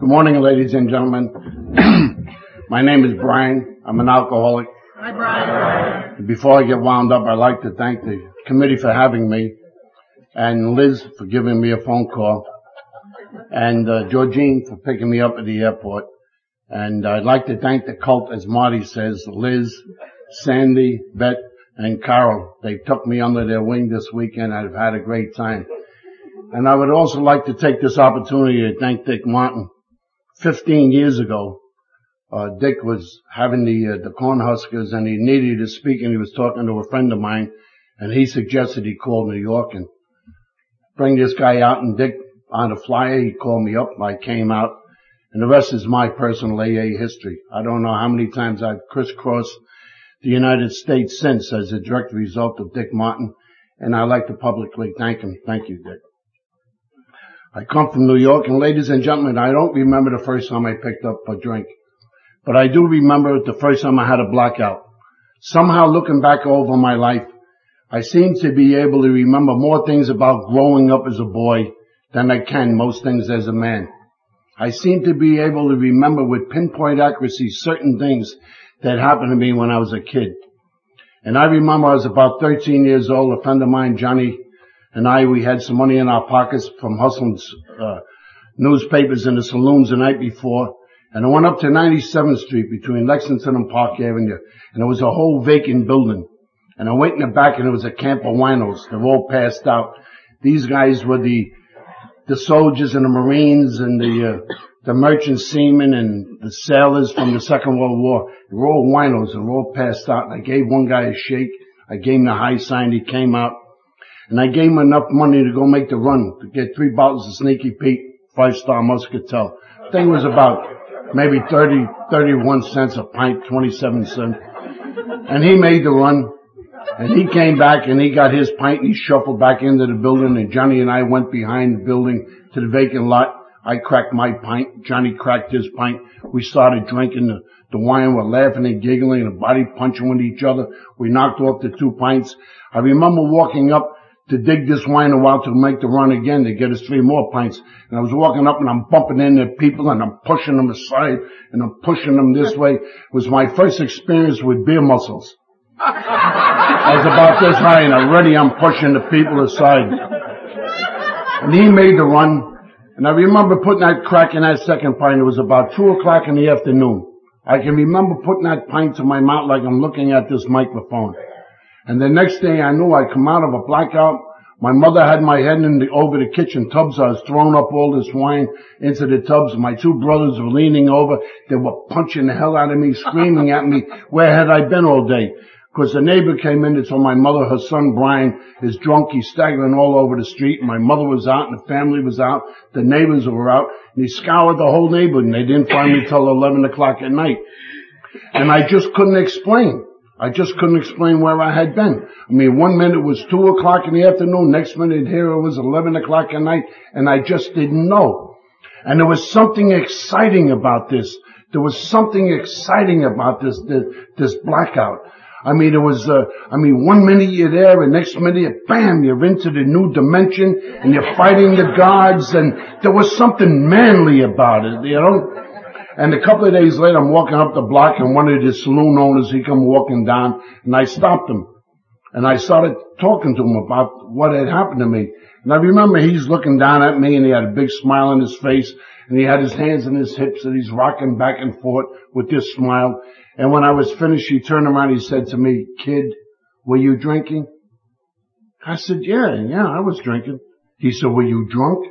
Good morning, ladies and gentlemen. My name is Brian. I'm an alcoholic. Hi, Brian. Before I get wound up, I'd like to thank the committee for having me and Liz for giving me a phone call and uh, Georgine for picking me up at the airport. And I'd like to thank the cult, as Marty says, Liz, Sandy, Bet, and Carol. They took me under their wing this weekend. I've had a great time. And I would also like to take this opportunity to thank Dick Martin. 15 years ago, uh, Dick was having the, uh, the Cornhuskers and he needed to speak and he was talking to a friend of mine and he suggested he call New York and bring this guy out and Dick on a flyer, he called me up, I came out and the rest is my personal AA history. I don't know how many times I've crisscrossed the United States since as a direct result of Dick Martin and I'd like to publicly thank him. Thank you, Dick. I come from New York and ladies and gentlemen, I don't remember the first time I picked up a drink, but I do remember the first time I had a blackout. Somehow looking back over my life, I seem to be able to remember more things about growing up as a boy than I can most things as a man. I seem to be able to remember with pinpoint accuracy certain things that happened to me when I was a kid. And I remember I was about 13 years old, a friend of mine, Johnny, and I, we had some money in our pockets from hustling uh, newspapers in the saloons the night before. And I went up to 97th Street between Lexington and Park Avenue. And it was a whole vacant building. And I went in the back and it was a camp of winos. They're all passed out. These guys were the, the soldiers and the Marines and the, uh, the merchant seamen and the sailors from the Second World War. They were all winos and were all passed out. And I gave one guy a shake. I gave him the high sign. He came out. And I gave him enough money to go make the run to get three bottles of Sneaky Pete five star muscatel. Thing was about maybe 30, 31 cents a pint, 27 cents. And he made the run. And he came back and he got his pint and he shuffled back into the building and Johnny and I went behind the building to the vacant lot. I cracked my pint. Johnny cracked his pint. We started drinking the, the wine. We're laughing and giggling and body punching with each other. We knocked off the two pints. I remember walking up to dig this wine a while to make the run again to get us three more pints. And I was walking up and I'm bumping into people and I'm pushing them aside and I'm pushing them this way. It was my first experience with beer muscles. I was about this high and already I'm pushing the people aside. And he made the run. And I remember putting that crack in that second pint. It was about two o'clock in the afternoon. I can remember putting that pint to my mouth like I'm looking at this microphone. And the next day I knew I'd come out of a blackout. My mother had my head in the, over the kitchen tubs. I was throwing up all this wine into the tubs. My two brothers were leaning over. They were punching the hell out of me, screaming at me. Where had I been all day? Because the neighbor came in and told my mother her son Brian is drunk. He's staggering all over the street. My mother was out and the family was out. The neighbors were out. And he scoured the whole neighborhood and they didn't find me till 11 o'clock at night. And I just couldn't explain. I just couldn't explain where I had been. I mean, one minute it was two o'clock in the afternoon, next minute here it was 11 o'clock at night, and I just didn't know. And there was something exciting about this. There was something exciting about this, this, this blackout. I mean, it was, uh, I mean, one minute you're there and next minute, bam, you're into the new dimension and you're fighting the gods and there was something manly about it, you know? And a couple of days later, I'm walking up the block and one of the saloon owners, he come walking down and I stopped him. And I started talking to him about what had happened to me. And I remember he's looking down at me and he had a big smile on his face and he had his hands in his hips and he's rocking back and forth with this smile. And when I was finished, he turned around, he said to me, kid, were you drinking? I said, yeah, yeah, I was drinking. He said, were you drunk?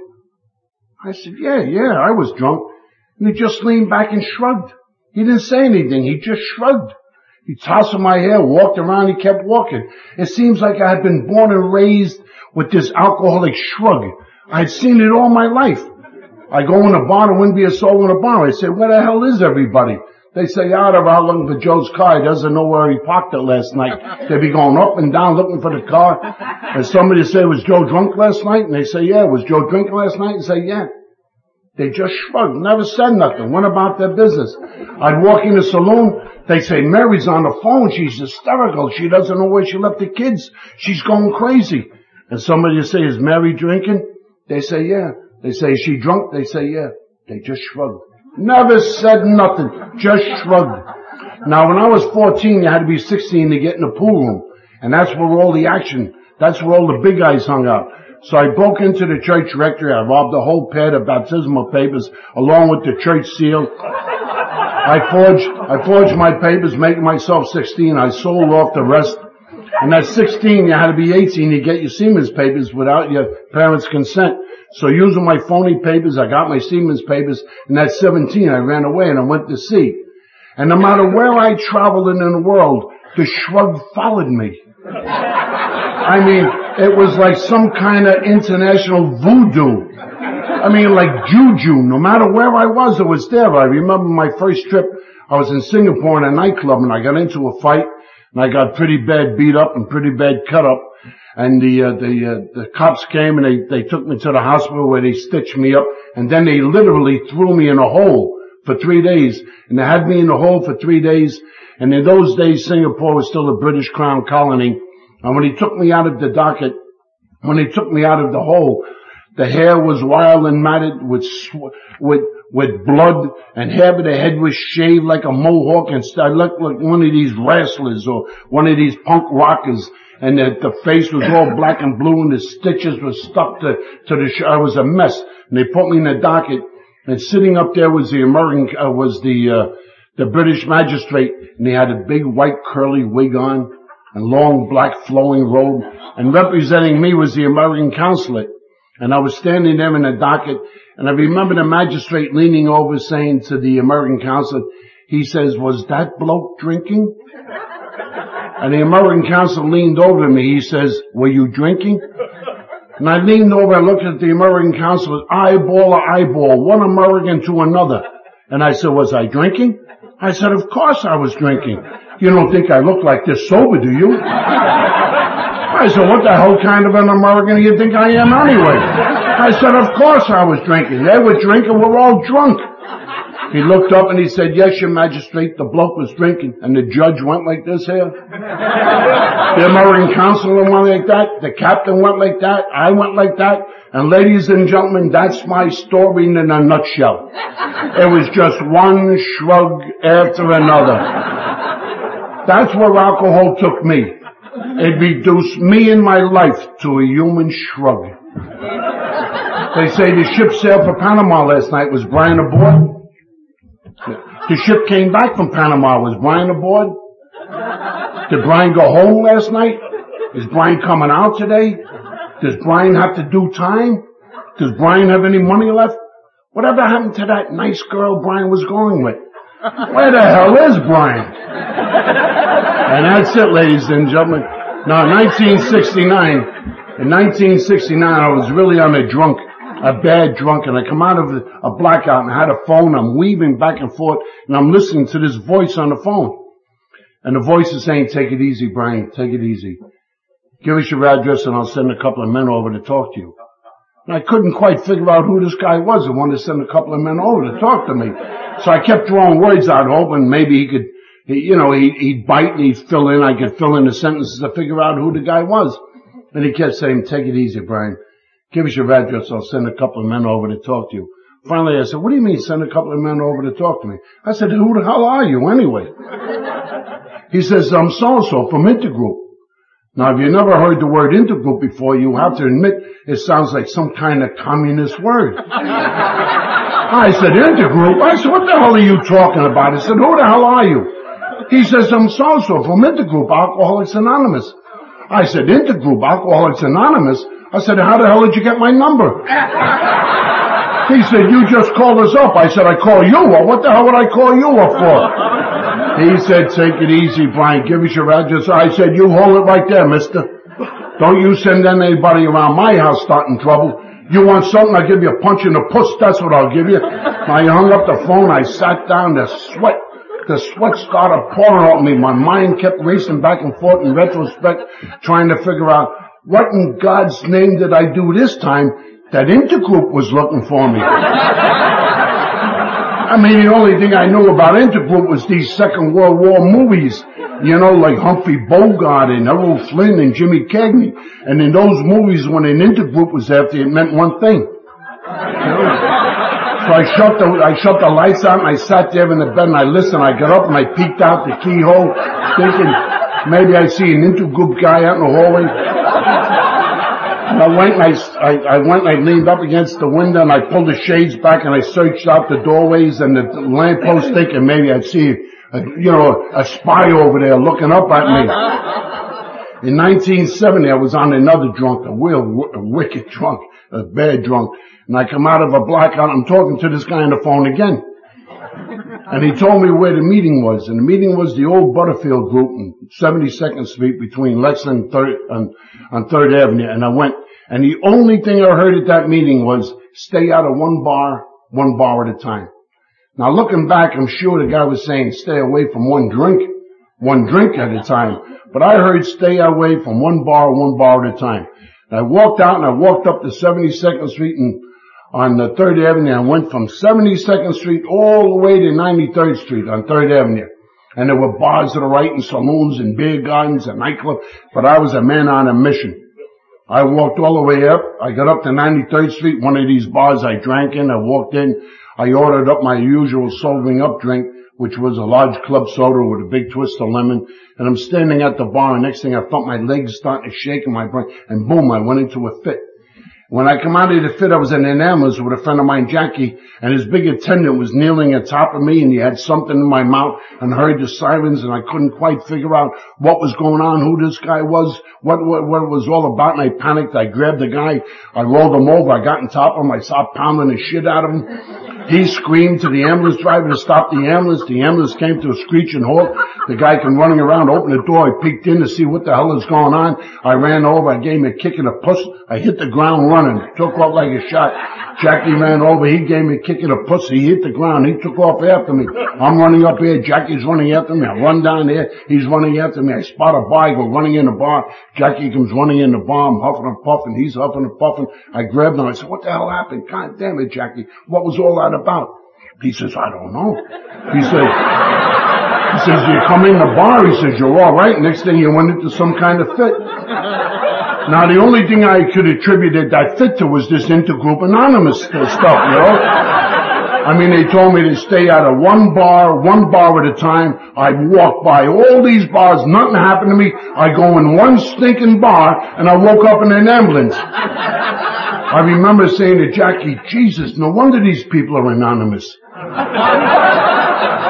I said, yeah, yeah, I was drunk. He just leaned back and shrugged. He didn't say anything. He just shrugged. He tousled my hair, walked around, he kept walking. It seems like I had been born and raised with this alcoholic shrug. I'd seen it all my life. I go in a bar, there wouldn't be a soul in a bar. I say, where the hell is everybody? They say, out of out looking for Joe's car. He doesn't know where he parked it last night. They'd be going up and down looking for the car. And somebody say, was Joe drunk last night? And they say, yeah. Was Joe drinking last night? And say, yeah. They just shrugged, never said nothing, went about their business. I'd walk in the saloon, they'd say, Mary's on the phone, she's hysterical, she doesn't know where she left the kids, she's going crazy. And somebody say, is Mary drinking? They say, yeah. They say, is she drunk? They say, yeah. They just shrugged. Never said nothing. Just shrugged. Now when I was 14, you had to be 16 to get in the pool room. And that's where all the action, that's where all the big guys hung out. So I broke into the church rectory. I robbed a whole pad of baptismal papers along with the church seal. I forged, I forged my papers, making myself 16. I sold off the rest. And at 16, you had to be 18 to get your seamen's papers without your parents' consent. So using my phony papers, I got my seamen's papers, and at 17, I ran away and I went to sea. And no matter where I traveled in the world, the shrug followed me. I mean, it was like some kind of international voodoo. I mean, like juju. No matter where I was, it was there. I remember my first trip, I was in Singapore in a nightclub and I got into a fight and I got pretty bad beat up and pretty bad cut up. And the, uh, the, uh, the cops came and they, they took me to the hospital where they stitched me up and then they literally threw me in a hole for three days and they had me in the hole for three days. And in those days, Singapore was still a British crown colony. And when he took me out of the docket, when he took me out of the hole, the hair was wild and matted with, sw- with, with blood and half of the head was shaved like a mohawk and I looked like one of these wrestlers or one of these punk rockers and the, the face was all black and blue and the stitches were stuck to, to the, sh- I was a mess. And they put me in the docket and sitting up there was the American, uh, was the, uh, the British magistrate and he had a big white curly wig on and long black flowing robe and representing me was the American consulate. And I was standing there in the docket and I remember the magistrate leaning over saying to the American consulate, he says, was that bloke drinking? And the American consul leaned over to me. He says, were you drinking? And I leaned over and looked at the American consul, eyeball to eyeball, one American to another. And I said, was I drinking? I said, of course I was drinking. You don't think I look like this sober, do you? I said, what the hell kind of an American do you think I am anyway? I said, of course I was drinking. They were drinking, we're all drunk. He looked up and he said, yes, your magistrate, the bloke was drinking. And the judge went like this here. The American consul went like that. The captain went like that. I went like that. And ladies and gentlemen, that's my story in a nutshell. It was just one shrug after another. That's where alcohol took me. It reduced me and my life to a human shrug. They say the ship sailed for Panama last night. Was Brian aboard? The ship came back from Panama. Was Brian aboard? Did Brian go home last night? Is Brian coming out today? Does Brian have to do time? Does Brian have any money left? Whatever happened to that nice girl Brian was going with? Where the hell is Brian? And that's it, ladies and gentlemen. Now, 1969, in 1969, I was really on a drunk, a bad drunk, and I come out of a blackout and I had a phone. I'm weaving back and forth, and I'm listening to this voice on the phone. And the voice is saying, take it easy, Brian, take it easy. Give us your address and I'll send a couple of men over to talk to you. And I couldn't quite figure out who this guy was and wanted to send a couple of men over to talk to me. So I kept throwing words out hoping maybe he could, he, you know, he, he'd bite and he'd fill in, I could fill in the sentences to figure out who the guy was. And he kept saying, take it easy, Brian. Give us your address, I'll send a couple of men over to talk to you. Finally I said, what do you mean send a couple of men over to talk to me? I said, who the hell are you anyway? He says, I'm so-and-so from Intergroup. Now, if you never heard the word intergroup before, you have to admit it sounds like some kind of communist word. I said, intergroup? I said, what the hell are you talking about? He said, who the hell are you? He says, I'm so-and-so from Intergroup, Alcoholics Anonymous. I said, Intergroup, Alcoholics Anonymous? I said, how the hell did you get my number? He said, you just called us up. I said, I call you up. What the hell would I call you up for? He said, take it easy, Brian. Give us your address. I said, you hold it right there, mister. Don't you send anybody around my house starting trouble. You want something, I'll give you a punch in the puss. That's what I'll give you. I hung up the phone. I sat down. The sweat, the sweat started pouring on me. My mind kept racing back and forth in retrospect, trying to figure out what in God's name did I do this time that Intergroup was looking for me. I mean, the only thing I knew about Intergroup was these Second World War movies, you know, like Humphrey Bogart and Errol Flynn and Jimmy Cagney. And in those movies, when an Intergroup was after, it meant one thing. You know? So I shut the, I shut the lights out and I sat there in the bed and I listened. I got up and I peeked out the keyhole thinking maybe I see an intergroup guy out in the hallway. I went and I, I, I went and I leaned up against the window and I pulled the shades back and I searched out the doorways and the lamppost thinking maybe I'd see, a, you know, a spy over there looking up at me. In 1970, I was on another drunk, a real a wicked drunk, a bad drunk, and I come out of a blackout. I'm talking to this guy on the phone again, and he told me where the meeting was, and the meeting was the old Butterfield group in 72nd Street between Lexington and Third, on, on Third Avenue, and I went, and the only thing I heard at that meeting was stay out of one bar, one bar at a time. Now looking back, I'm sure the guy was saying stay away from one drink, one drink at a time. But I heard stay away from one bar, one bar at a time. And I walked out and I walked up to 72nd Street and on the 3rd Avenue and went from 72nd Street all the way to 93rd Street on 3rd Avenue. And there were bars to the right and saloons and beer gardens and nightclubs, but I was a man on a mission. I walked all the way up. I got up to 93rd Street, one of these bars I drank in. I walked in. I ordered up my usual sobering up drink which was a large club soda with a big twist of lemon. And I'm standing at the bar and next thing I felt my legs starting to shake in my brain and boom, I went into a fit. When I come out of the fit, I was in Enamas with a friend of mine, Jackie, and his big attendant was kneeling on top of me and he had something in my mouth and heard the sirens and I couldn't quite figure out what was going on, who this guy was, what, what, what it was all about and I panicked. I grabbed the guy, I rolled him over, I got on top of him, I started pounding the shit out of him. He screamed to the ambulance driver to stop the ambulance. The ambulance came to a screeching halt. The guy came running around, opened the door. I peeked in to see what the hell is going on. I ran over. I gave him a kick in the puss. I hit the ground running. And took off like a shot. Jackie ran over. He gave me a kick in the pussy. He hit the ground. He took off after me. I'm running up here. Jackie's running after me. I run down there. He's running after me. I spot a go running in the bar. Jackie comes running in the bar. I'm huffing and puffing. He's huffing and puffing. I grabbed him. I said, what the hell happened? God damn it, Jackie. What was all that about? He says, I don't know. He says, he says, you come in the bar, he says, you're all right. Next thing you went into some kind of fit. Now the only thing I could attribute that fit to was this intergroup anonymous stuff, you know? I mean, they told me to stay out of one bar, one bar at a time. I walk by all these bars, nothing happened to me. I go in one stinking bar and I woke up in an ambulance. I remember saying to Jackie, Jesus, no wonder these people are anonymous.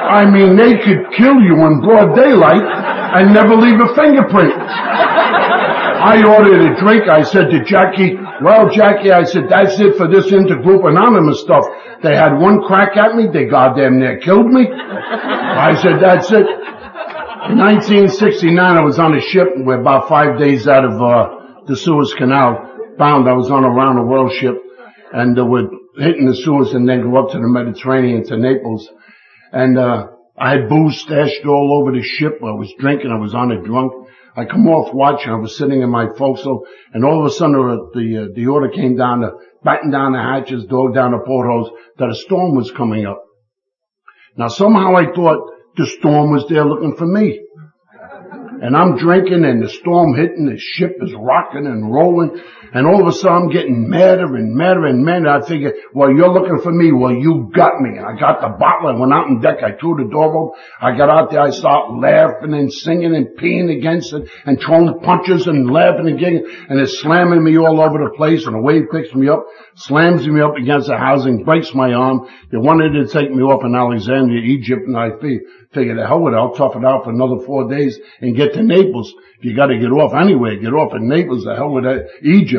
I mean, they could kill you in broad daylight and never leave a fingerprint. I ordered a drink. I said to Jackie, well, Jackie, I said, that's it for this intergroup anonymous stuff. They had one crack at me. They goddamn near killed me. I said, that's it. In 1969, I was on a ship. We're about five days out of uh, the Suez Canal. Bound. I was on a round the world ship, and uh, we're hitting the Suez and then go up to the Mediterranean to Naples. And uh, I had booze stashed all over the ship. I was drinking. I was on a drunk. I come off watch I was sitting in my forecastle and all of a sudden uh, the, uh, the order came down to batten down the hatches, dog down the portholes that a storm was coming up. Now somehow I thought the storm was there looking for me. And I'm drinking and the storm hitting, the ship is rocking and rolling and all of a sudden I'm getting madder and madder and madder. I figure, well, you're looking for me. Well, you got me. And I got the bottle. I went out on deck. I threw the door open. I got out there. I started laughing and singing and peeing against it and throwing punches and laughing and giggling and it's slamming me all over the place and the wave picks me up, slams me up against the housing, breaks my arm. They wanted to take me off in Alexandria, Egypt, and I figured, the hell with it. I'll tough it out for another four days and get to Naples. If you gotta get off anyway, get off in Naples, the hell with that, Egypt.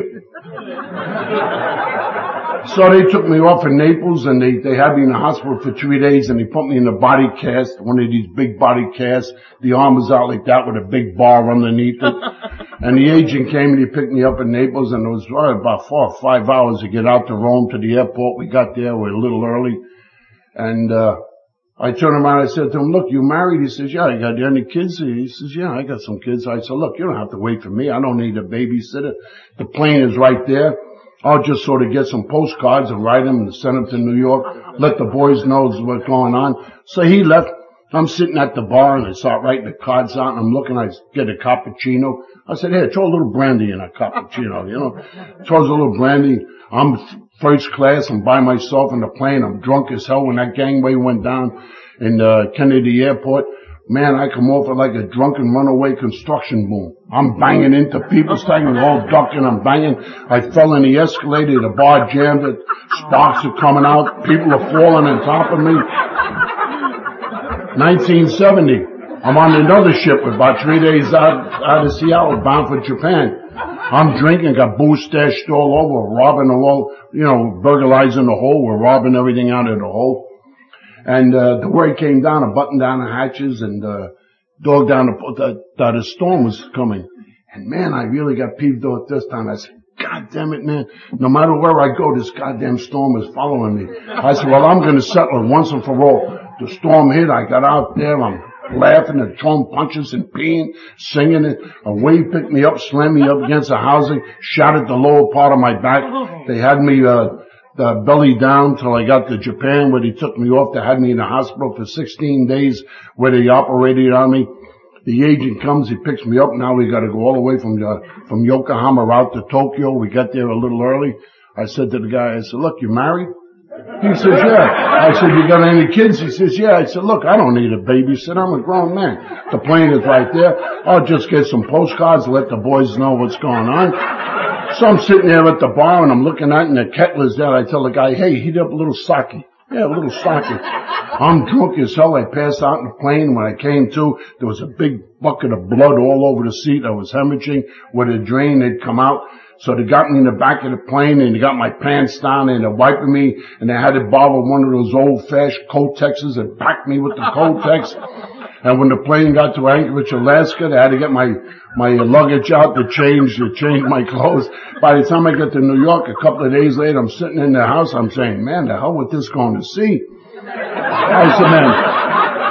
So they took me off in Naples and they, they had me in the hospital for three days and they put me in a body cast, one of these big body casts. The arm was out like that with a big bar underneath it. and the agent came and he picked me up in Naples and it was uh, about four or five hours to get out to Rome to the airport. We got there, we were a little early. And, uh, I turned around, I said to him, look, you married? He says, yeah, you got any kids? He says, yeah, I got some kids. I said, look, you don't have to wait for me. I don't need a babysitter. The plane is right there. I'll just sort of get some postcards and write them and send them to New York. Let the boys know what's going on. So he left. I'm sitting at the bar and I start writing the cards out and I'm looking, I get a cappuccino. I said, hey, throw a little brandy in a cappuccino, you know. Throws a little brandy. I'm first class. I'm by myself in the plane. I'm drunk as hell when that gangway went down in uh, Kennedy Airport. Man, I come off it like a drunken runaway construction boom. I'm banging into people, starting all ducking, I'm banging. I fell in the escalator, the bar jammed it, sparks are coming out, people are falling on top of me. 1970, I'm on another ship about three days out, out of Seattle, bound for Japan. I'm drinking, got booze stashed all over, robbing the whole, you know, burglarizing the hole, we're robbing everything out of the hole. And uh, the word came down, I buttoned down the hatches and uh, dog down the, that, that a storm was coming. And man, I really got peeved off this time. I said, God damn it, man. No matter where I go, this goddamn storm is following me. I said, well, I'm going to settle it once and for all. The storm hit. I got out there. I'm laughing and throwing punches and peeing, singing it. A wave picked me up, slammed me up against the housing, shot at the lower part of my back. They had me, uh, the belly down till I got to Japan where they took me off. They had me in the hospital for 16 days where they operated on me. The agent comes, he picks me up. Now we got to go all the way from uh, from Yokohama out to Tokyo. We got there a little early. I said to the guy, I said, "Look, you married?" He says, "Yeah." I said, "You got any kids?" He says, "Yeah." I said, "Look, I don't need a babysitter. I'm a grown man. The plane is right there. I'll just get some postcards, let the boys know what's going on." So I'm sitting there at the bar and I'm looking out and the kettle's there. I tell the guy, hey, heat up a little sake. Yeah, a little sake. I'm drunk as hell. I passed out in the plane. When I came to, there was a big bucket of blood all over the seat. I was hemorrhaging where the drain had come out. So they got me in the back of the plane and they got my pants down and they're wiping me and they had to borrow one of those old fashioned Kotexes and pack me with the Kotex. And when the plane got to Anchorage, Alaska, they had to get my, my luggage out to change, to change my clothes. By the time I get to New York, a couple of days later, I'm sitting in the house, I'm saying, man, the hell with this going to see? I said, man,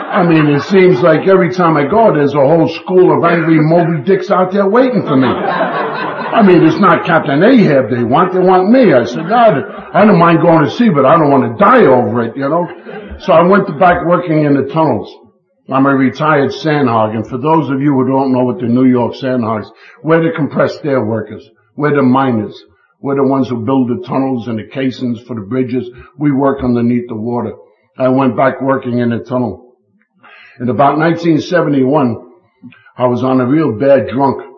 I mean, it seems like every time I go, there's a whole school of angry Moby Dicks out there waiting for me. I mean, it's not Captain Ahab they want, they want me. I said, God, I don't mind going to sea, but I don't want to die over it, you know? So I went back working in the tunnels. I'm a retired sandhog, and for those of you who don't know what the New York sandhogs, we're the compressed air workers. We're the miners. We're the ones who build the tunnels and the casings for the bridges. We work underneath the water. I went back working in the tunnel. In about 1971, I was on a real bad drunk.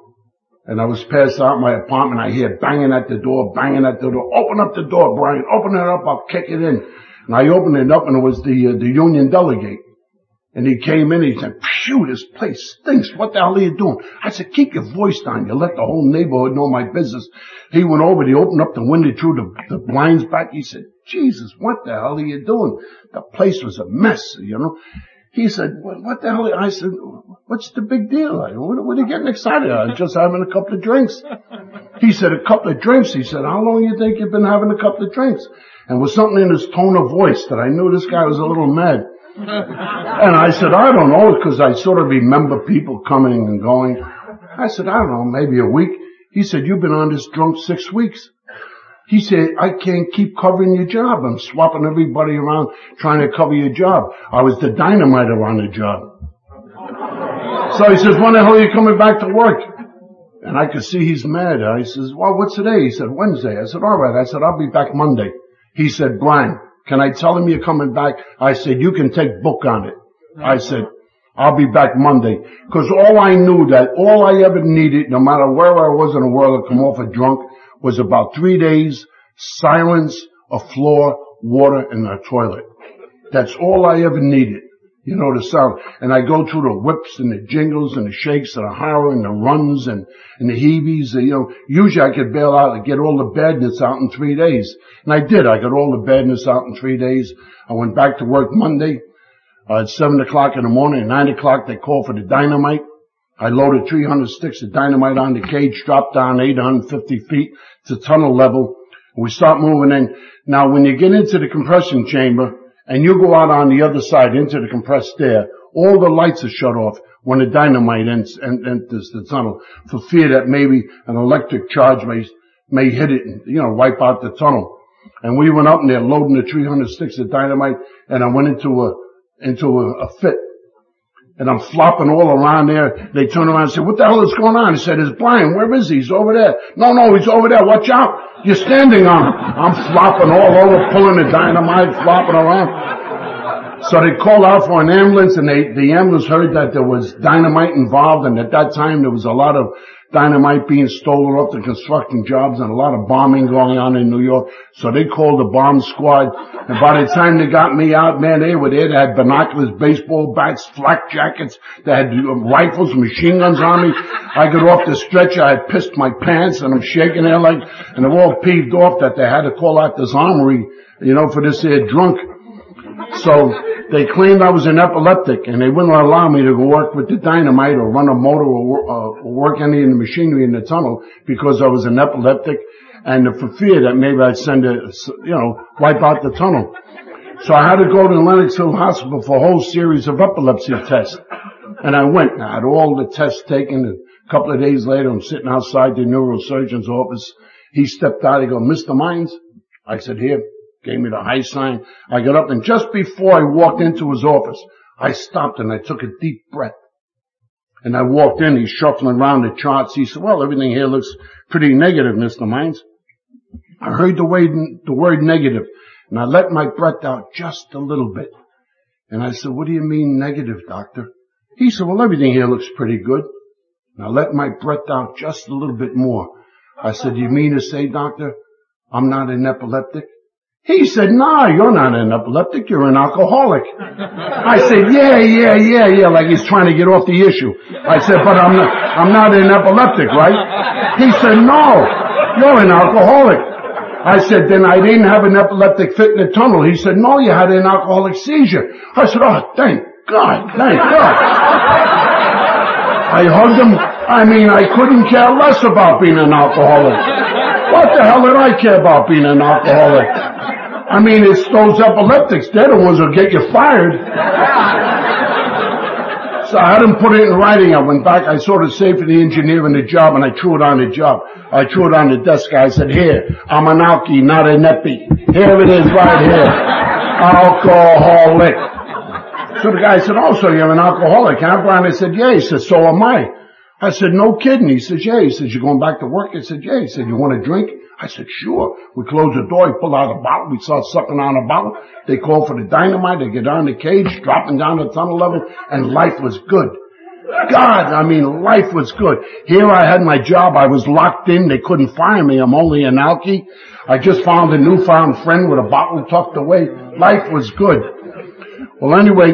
And I was passed out in my apartment. I hear banging at the door, banging at the door. Open up the door, Brian. Open it up. I'll kick it in. And I opened it up and it was the, uh, the union delegate. And he came in and he said, phew, this place stinks. What the hell are you doing? I said, keep your voice down. You let the whole neighborhood know my business. He went over, he opened up the window, threw the, the blinds back. He said, Jesus, what the hell are you doing? The place was a mess, you know. He said, what, what the hell? I said, what's the big deal? I, What, what are you getting excited? I'm just having a couple of drinks. He said, a couple of drinks. He said, how long do you think you've been having a couple of drinks? And with something in his tone of voice that I knew this guy was a little mad. and I said, I don't know, because I sort of remember people coming and going. I said, I don't know, maybe a week. He said, you've been on this drunk six weeks. He said, I can't keep covering your job. I'm swapping everybody around trying to cover your job. I was the dynamiter on the job. So he says, when the hell are you coming back to work? And I could see he's mad. I says, well, what's today? He said, Wednesday. I said, all right. I said, I'll be back Monday. He said, Brian, can I tell him you're coming back? I said, you can take book on it. I said, I'll be back Monday. Cause all I knew that all I ever needed, no matter where I was in the world to come off a drunk, was about three days, silence, a floor, water, and a toilet. That's all I ever needed. You know, the sound. And I go through the whips and the jingles and the shakes and the horror and the runs and, and the heavies. You know, usually I could bail out and get all the badness out in three days. And I did. I got all the badness out in three days. I went back to work Monday. Uh, at seven o'clock in the morning. At nine o'clock they called for the dynamite. I loaded 300 sticks of dynamite on the cage, dropped down 850 feet to tunnel level. We start moving in. Now when you get into the compression chamber, and you go out on the other side into the compressed air, all the lights are shut off when the dynamite enters, enters the tunnel for fear that maybe an electric charge may, may hit it and, you know, wipe out the tunnel. And we went up and there loading the 300 sticks of dynamite and I went into a, into a, a fit. And I'm flopping all around there. They turn around and say, what the hell is going on? I said, it's Brian. Where is he? He's over there. No, no, he's over there. Watch out. You're standing on him. I'm flopping all over, pulling the dynamite, flopping around. So they called out for an ambulance and they, the ambulance heard that there was dynamite involved and at that time there was a lot of dynamite being stolen off the construction jobs and a lot of bombing going on in New York. So they called the bomb squad. And by the time they got me out, man, they were there. They had binoculars, baseball bats, flak jackets. They had rifles, machine guns on me. I got off the stretcher. I had pissed my pants and I'm shaking there like, and they're all peeved off that they had to call out this armory, you know, for this here drunk. So they claimed I was an epileptic and they wouldn't allow me to go work with the dynamite or run a motor or, uh, work any of the machinery in the tunnel because I was an epileptic and for fear that maybe I'd send a, you know, wipe out the tunnel. So I had to go to Lenox Hill Hospital for a whole series of epilepsy tests. And I went. and I had all the tests taken. And a couple of days later, I'm sitting outside the neurosurgeon's office. He stepped out. He goes, Mr. Mines? I said, here gave me the high sign. I got up and just before I walked into his office, I stopped and I took a deep breath. And I walked in, he's shuffling around the charts. He said, well, everything here looks pretty negative, Mr. Mines. I heard the word, the word negative and I let my breath out just a little bit. And I said, what do you mean negative, doctor? He said, well, everything here looks pretty good. And I let my breath out just a little bit more. I said, Do you mean to say, doctor, I'm not an epileptic? He said, nah, you're not an epileptic, you're an alcoholic. I said, yeah, yeah, yeah, yeah, like he's trying to get off the issue. I said, but I'm not, I'm not an epileptic, right? He said, no, you're an alcoholic. I said, then I didn't have an epileptic fit in the tunnel. He said, no, you had an alcoholic seizure. I said, oh, thank God, thank God. I hugged him. I mean, I couldn't care less about being an alcoholic. What the hell did I care about being an alcoholic? I mean, it's those epileptics. They're the ones that'll get you fired. So I him put it in writing. I went back. I for the engineer in the job and I threw it on the job. I threw it on the desk. I said, here, I'm an alky, not a neppy. Here it is right here. Alcoholic. So the guy said, oh, you're an alcoholic, huh, Brian? I said, yeah. He said, so am I. I said, no kidding. He says, yeah. He says, you're going back to work? I said, yeah. He said, you want a drink? I said, sure. We closed the door, he pulled out a bottle, we start sucking on a bottle. They called for the dynamite, they get on the cage, dropping down the tunnel level, and life was good. God, I mean, life was good. Here I had my job, I was locked in, they couldn't fire me, I'm only an alky. I just found a newfound friend with a bottle tucked away. Life was good. Well anyway,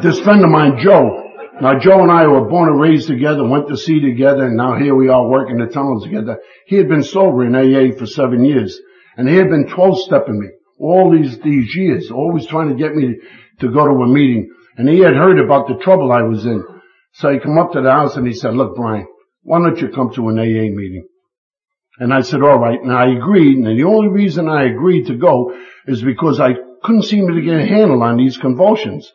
this friend of mine, Joe, now Joe and I were born and raised together, went to sea together, and now here we are working the tunnels together. He had been sober in AA for seven years, and he had been 12-stepping me all these, these years, always trying to get me to go to a meeting. And he had heard about the trouble I was in. So he come up to the house and he said, look, Brian, why don't you come to an AA meeting? And I said, all right. And I agreed. And the only reason I agreed to go is because I couldn't seem to get a handle on these convulsions.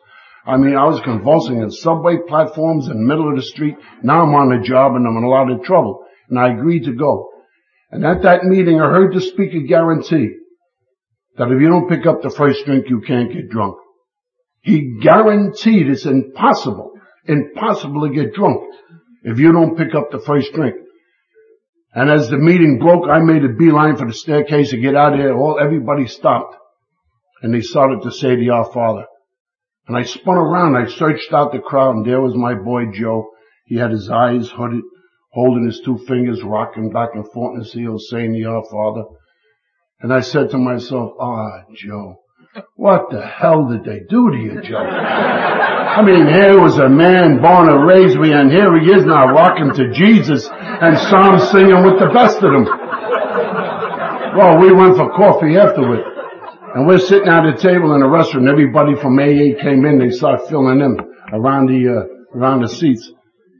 I mean, I was convulsing in subway platforms in middle of the street. Now I'm on a job and I'm in a lot of trouble. And I agreed to go. And at that meeting, I heard the speaker guarantee that if you don't pick up the first drink, you can't get drunk. He guaranteed it's impossible, impossible to get drunk if you don't pick up the first drink. And as the meeting broke, I made a beeline for the staircase to get out of there. All, everybody stopped. And they started to say the Our Father. And I spun around, I searched out the crowd, and there was my boy Joe. He had his eyes hooded, holding his two fingers, rocking back and forth in his heels, saying the Our Father. And I said to myself, ah, Joe, what the hell did they do to you, Joe? I mean, here was a man born and raised me, and here he is now rocking to Jesus and psalm singing with the best of them. Well, we went for coffee afterward. And we're sitting at a table in a restaurant. Everybody from AA came in. They started filling in around the, uh, around the seats.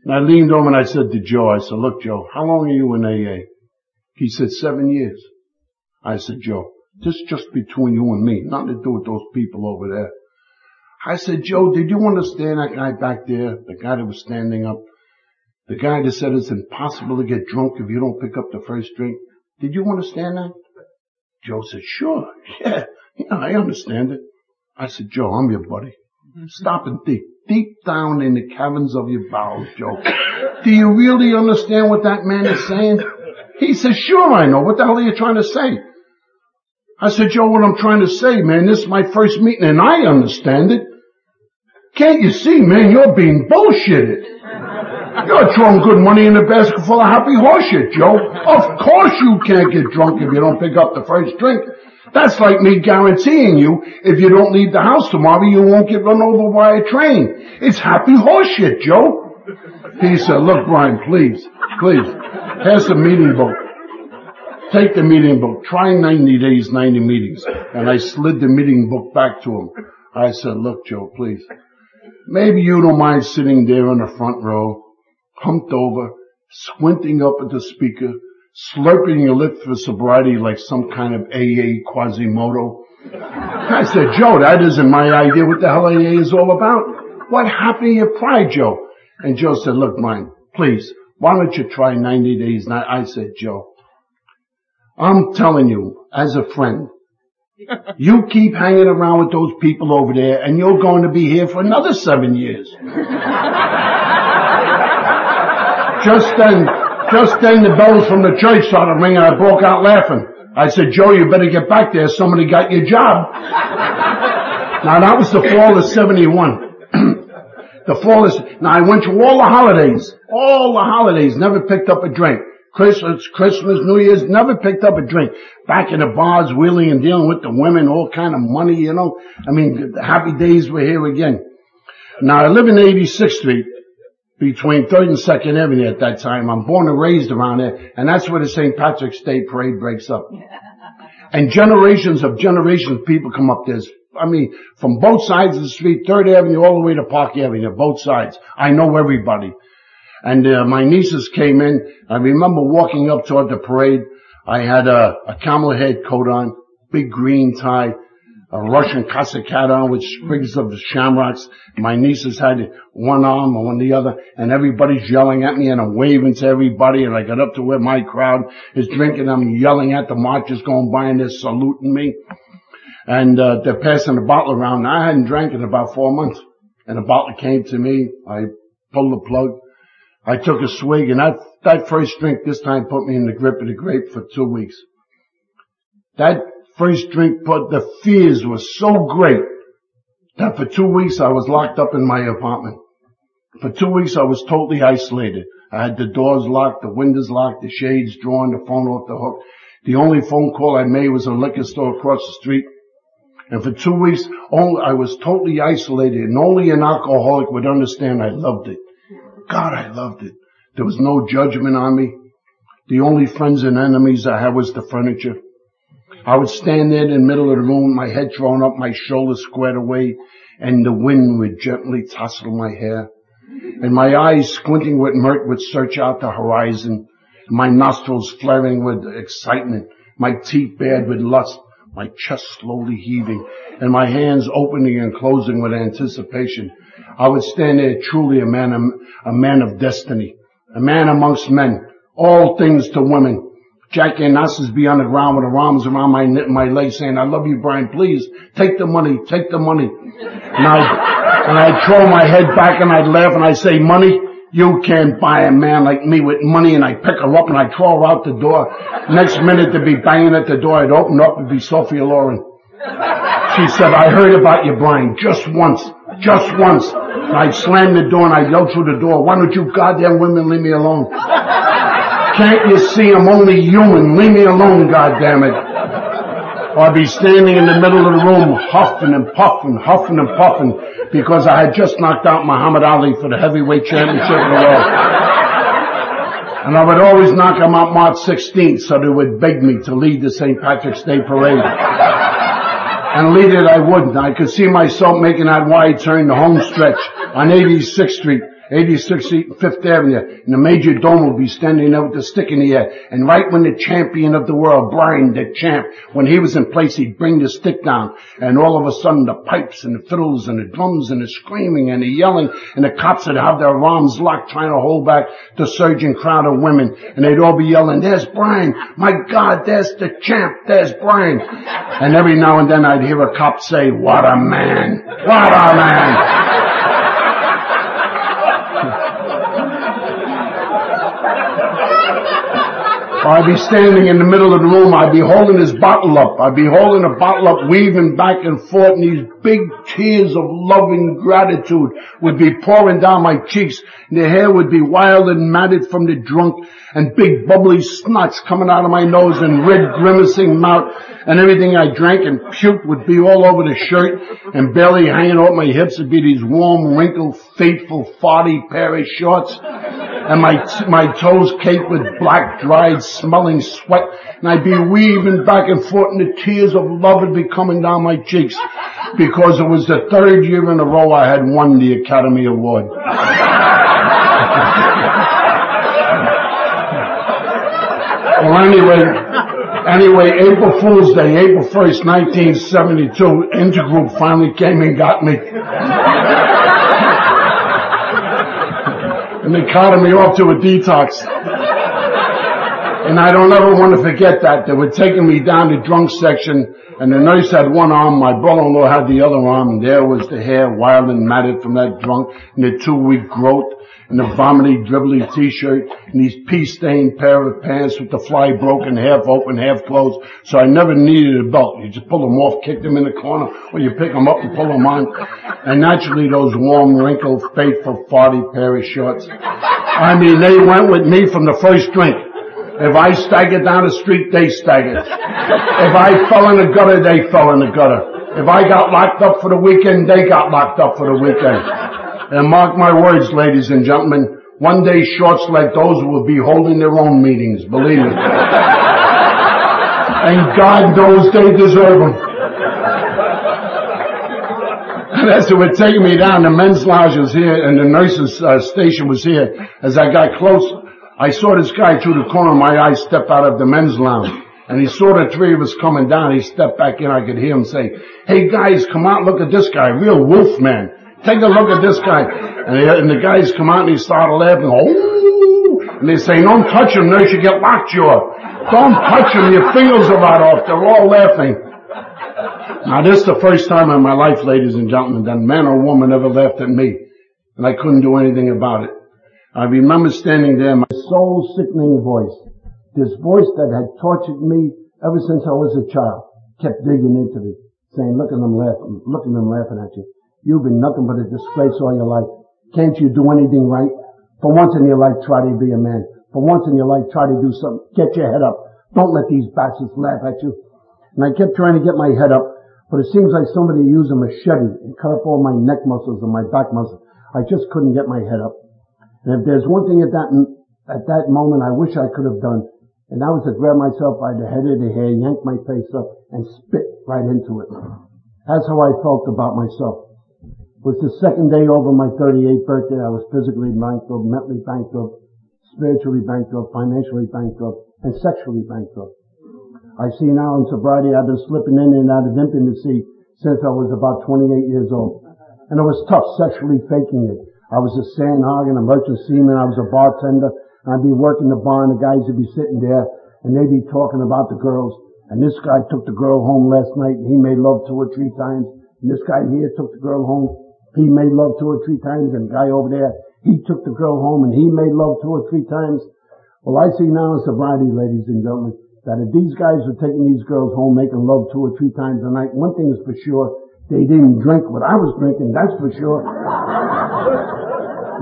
And I leaned over and I said to Joe, I said, look, Joe, how long are you in AA? He said, seven years. I said, Joe, this is just between you and me. Nothing to do with those people over there. I said, Joe, did you understand that guy back there? The guy that was standing up? The guy that said it's impossible to get drunk if you don't pick up the first drink? Did you understand that? Joe said, sure, yeah. Yeah, I understand it. I said, Joe, I'm your buddy. Stop and think. Deep down in the caverns of your bowels, Joe. Do you really understand what that man is saying? He says, sure I know. What the hell are you trying to say? I said, Joe, what I'm trying to say, man, this is my first meeting and I understand it. Can't you see, man, you're being bullshitted. You're throwing good money in a basket full of happy horseshit, Joe. Of course you can't get drunk if you don't pick up the first drink. That's like me guaranteeing you, if you don't leave the house tomorrow, you won't get run over by a train. It's happy horseshit, Joe. He said, look, Brian, please, please, pass the meeting book. Take the meeting book. Try 90 days, 90 meetings. And I slid the meeting book back to him. I said, look, Joe, please. Maybe you don't mind sitting there in the front row, humped over, squinting up at the speaker, slurping your lip for sobriety like some kind of AA Quasimodo. I said, Joe, that isn't my idea what the hell AA is all about. What happened to your pride, Joe? And Joe said, look, mine, please, why don't you try 90 days? And I said, Joe, I'm telling you, as a friend, you keep hanging around with those people over there and you're going to be here for another seven years. just then, just then the bells from the church started ringing. I broke out laughing. I said, Joe, you better get back there. Somebody got your job. now that was the fall of 71. the fall is, now I went to all the holidays, all the holidays, never picked up a drink. Christmas, Christmas, New Year's, never picked up a drink. Back in the bars, wheeling and dealing with the women, all kind of money, you know. I mean, the happy days were here again. Now I live in 86th Street, between 3rd and 2nd Avenue at that time. I'm born and raised around there, and that's where the St. Patrick's Day parade breaks up. And generations of generations of people come up there. I mean, from both sides of the street, 3rd Avenue all the way to Park Avenue, both sides. I know everybody. And uh, my nieces came in. I remember walking up toward the parade. I had a, a camel head coat on, big green tie, a Russian Cossack hat on with sprigs of shamrocks. My nieces had one arm and one the other, and everybody's yelling at me, and I'm waving to everybody. And I got up to where my crowd is drinking. I'm yelling at the marchers going by, and they're saluting me. And uh, they're passing the bottle around. I hadn't drank in about four months, and the bottle came to me. I pulled the plug. I took a swig and that, that first drink this time put me in the grip of the grape for two weeks. That first drink but the fears were so great that for two weeks I was locked up in my apartment. For two weeks I was totally isolated. I had the doors locked, the windows locked, the shades drawn, the phone off the hook. The only phone call I made was a liquor store across the street. And for two weeks, only, I was totally isolated and only an alcoholic would understand I loved it. God, I loved it. There was no judgment on me. The only friends and enemies I had was the furniture. I would stand there in the middle of the room, my head thrown up, my shoulders squared away, and the wind would gently tousle my hair. And my eyes squinting with mirth would search out the horizon, my nostrils flaring with excitement, my teeth bared with lust, my chest slowly heaving, and my hands opening and closing with anticipation. I would stand there truly a man, a man of destiny, a man amongst men, all things to women. Jackie Onassis be on the ground with her arms around my my legs saying, I love you, Brian, please, take the money, take the money. And I, and I'd throw my head back and I'd laugh and I'd say, money, you can't buy a man like me with money and I pick her up and I throw her out the door. Next minute to be banging at the door, I'd open up and be Sophia Loren. She said, I heard about you, Brian, just once, just once. And I'd slam the door and I'd yell through the door, why don't you goddamn women leave me alone? Can't you see I'm only human? Leave me alone, goddamn it. I'd be standing in the middle of the room huffing and puffing, huffing and puffing because I had just knocked out Muhammad Ali for the heavyweight championship of the world. And I would always knock him out March 16th so they would beg me to lead the St. Patrick's Day parade and lead it I wouldn't. I could see myself making that wide turn, the home stretch on 86th Street 86th Fifth Avenue, and the Major Dome will be standing there with the stick in the air. And right when the champion of the world, Brian, the champ, when he was in place, he'd bring the stick down. And all of a sudden, the pipes and the fiddles and the drums and the screaming and the yelling, and the cops would have their arms locked trying to hold back the surging crowd of women. And they'd all be yelling, there's Brian! My God, there's the champ! There's Brian! And every now and then I'd hear a cop say, what a man! What a man! I'd be standing in the middle of the room. I'd be holding his bottle up. I'd be holding a bottle up, weaving back and forth, and these big tears of loving gratitude would be pouring down my cheeks. And the hair would be wild and matted from the drunk, and big bubbly snots coming out of my nose, and red grimacing mouth, and everything I drank and puked would be all over the shirt, and barely hanging off my hips would be these warm, wrinkled, fateful, farty pair of shorts and my, my toes caked with black, dried, smelling sweat, and I'd be weaving back and forth, and the tears of love would be coming down my cheeks, because it was the third year in a row I had won the Academy Award. well, anyway, anyway, April Fool's Day, April 1st, 1972, Intergroup finally came and got me. And they carted me off to a detox. And I don't ever want to forget that. They were taking me down the drunk section and the nurse had one arm, my brother-in-law had the other arm and there was the hair wild and matted from that drunk and the two week growth and the vomity, dribbly t-shirt and these pea-stained pair of pants with the fly broken, half open, half closed. So I never needed a belt. You just pull them off, kick them in the corner, or you pick them up and pull them on. And naturally those warm, wrinkled, faithful, farty pair of shorts. I mean, they went with me from the first drink. If I staggered down the street, they staggered. If I fell in the gutter, they fell in the gutter. If I got locked up for the weekend, they got locked up for the weekend. And mark my words, ladies and gentlemen, one day shorts like those will be holding their own meetings, believe me. and God knows they deserve them. And as they were taking me down, the men's lounge was here and the nurse's uh, station was here. As I got close, I saw this guy through the corner of my eye step out of the men's lounge. And he saw the three of us coming down. He stepped back in. I could hear him say, hey guys, come out, look at this guy, real wolf man. Take a look at this guy. And, he, and the guys come out and he started laughing. Oh! And they say, don't touch him, nurse, you get lockjaw. Don't touch him, your fingers are right off. They're all laughing. Now this is the first time in my life, ladies and gentlemen, that man or woman ever laughed at me. And I couldn't do anything about it. I remember standing there, my soul sickening voice, this voice that had tortured me ever since I was a child, kept digging into me, saying, look at them laughing, look at them laughing at you. You've been nothing but a disgrace all your life. Can't you do anything right? For once in your life, try to be a man. For once in your life, try to do something. Get your head up. Don't let these bastards laugh at you. And I kept trying to get my head up, but it seems like somebody used a machete and cut up all my neck muscles and my back muscles. I just couldn't get my head up. And if there's one thing at that, at that moment I wish I could have done, and that was to grab myself by the head of the hair, yank my face up, and spit right into it. That's how I felt about myself. Was the second day over my 38th birthday. I was physically bankrupt, mentally bankrupt, spiritually bankrupt, financially bankrupt, and sexually bankrupt. I see now in sobriety I've been slipping in and out of intimacy since I was about 28 years old. And it was tough sexually faking it. I was a sandhog and a merchant seaman. I was a bartender. And I'd be working the bar and the guys would be sitting there and they'd be talking about the girls. And this guy took the girl home last night and he made love to her three times. And this guy here took the girl home he made love two or three times, and guy over there, he took the girl home and he made love two or three times. Well, I see now in sobriety, ladies and gentlemen, that if these guys are taking these girls home making love two or three times a night, one thing is for sure, they didn't drink what I was drinking, that's for sure.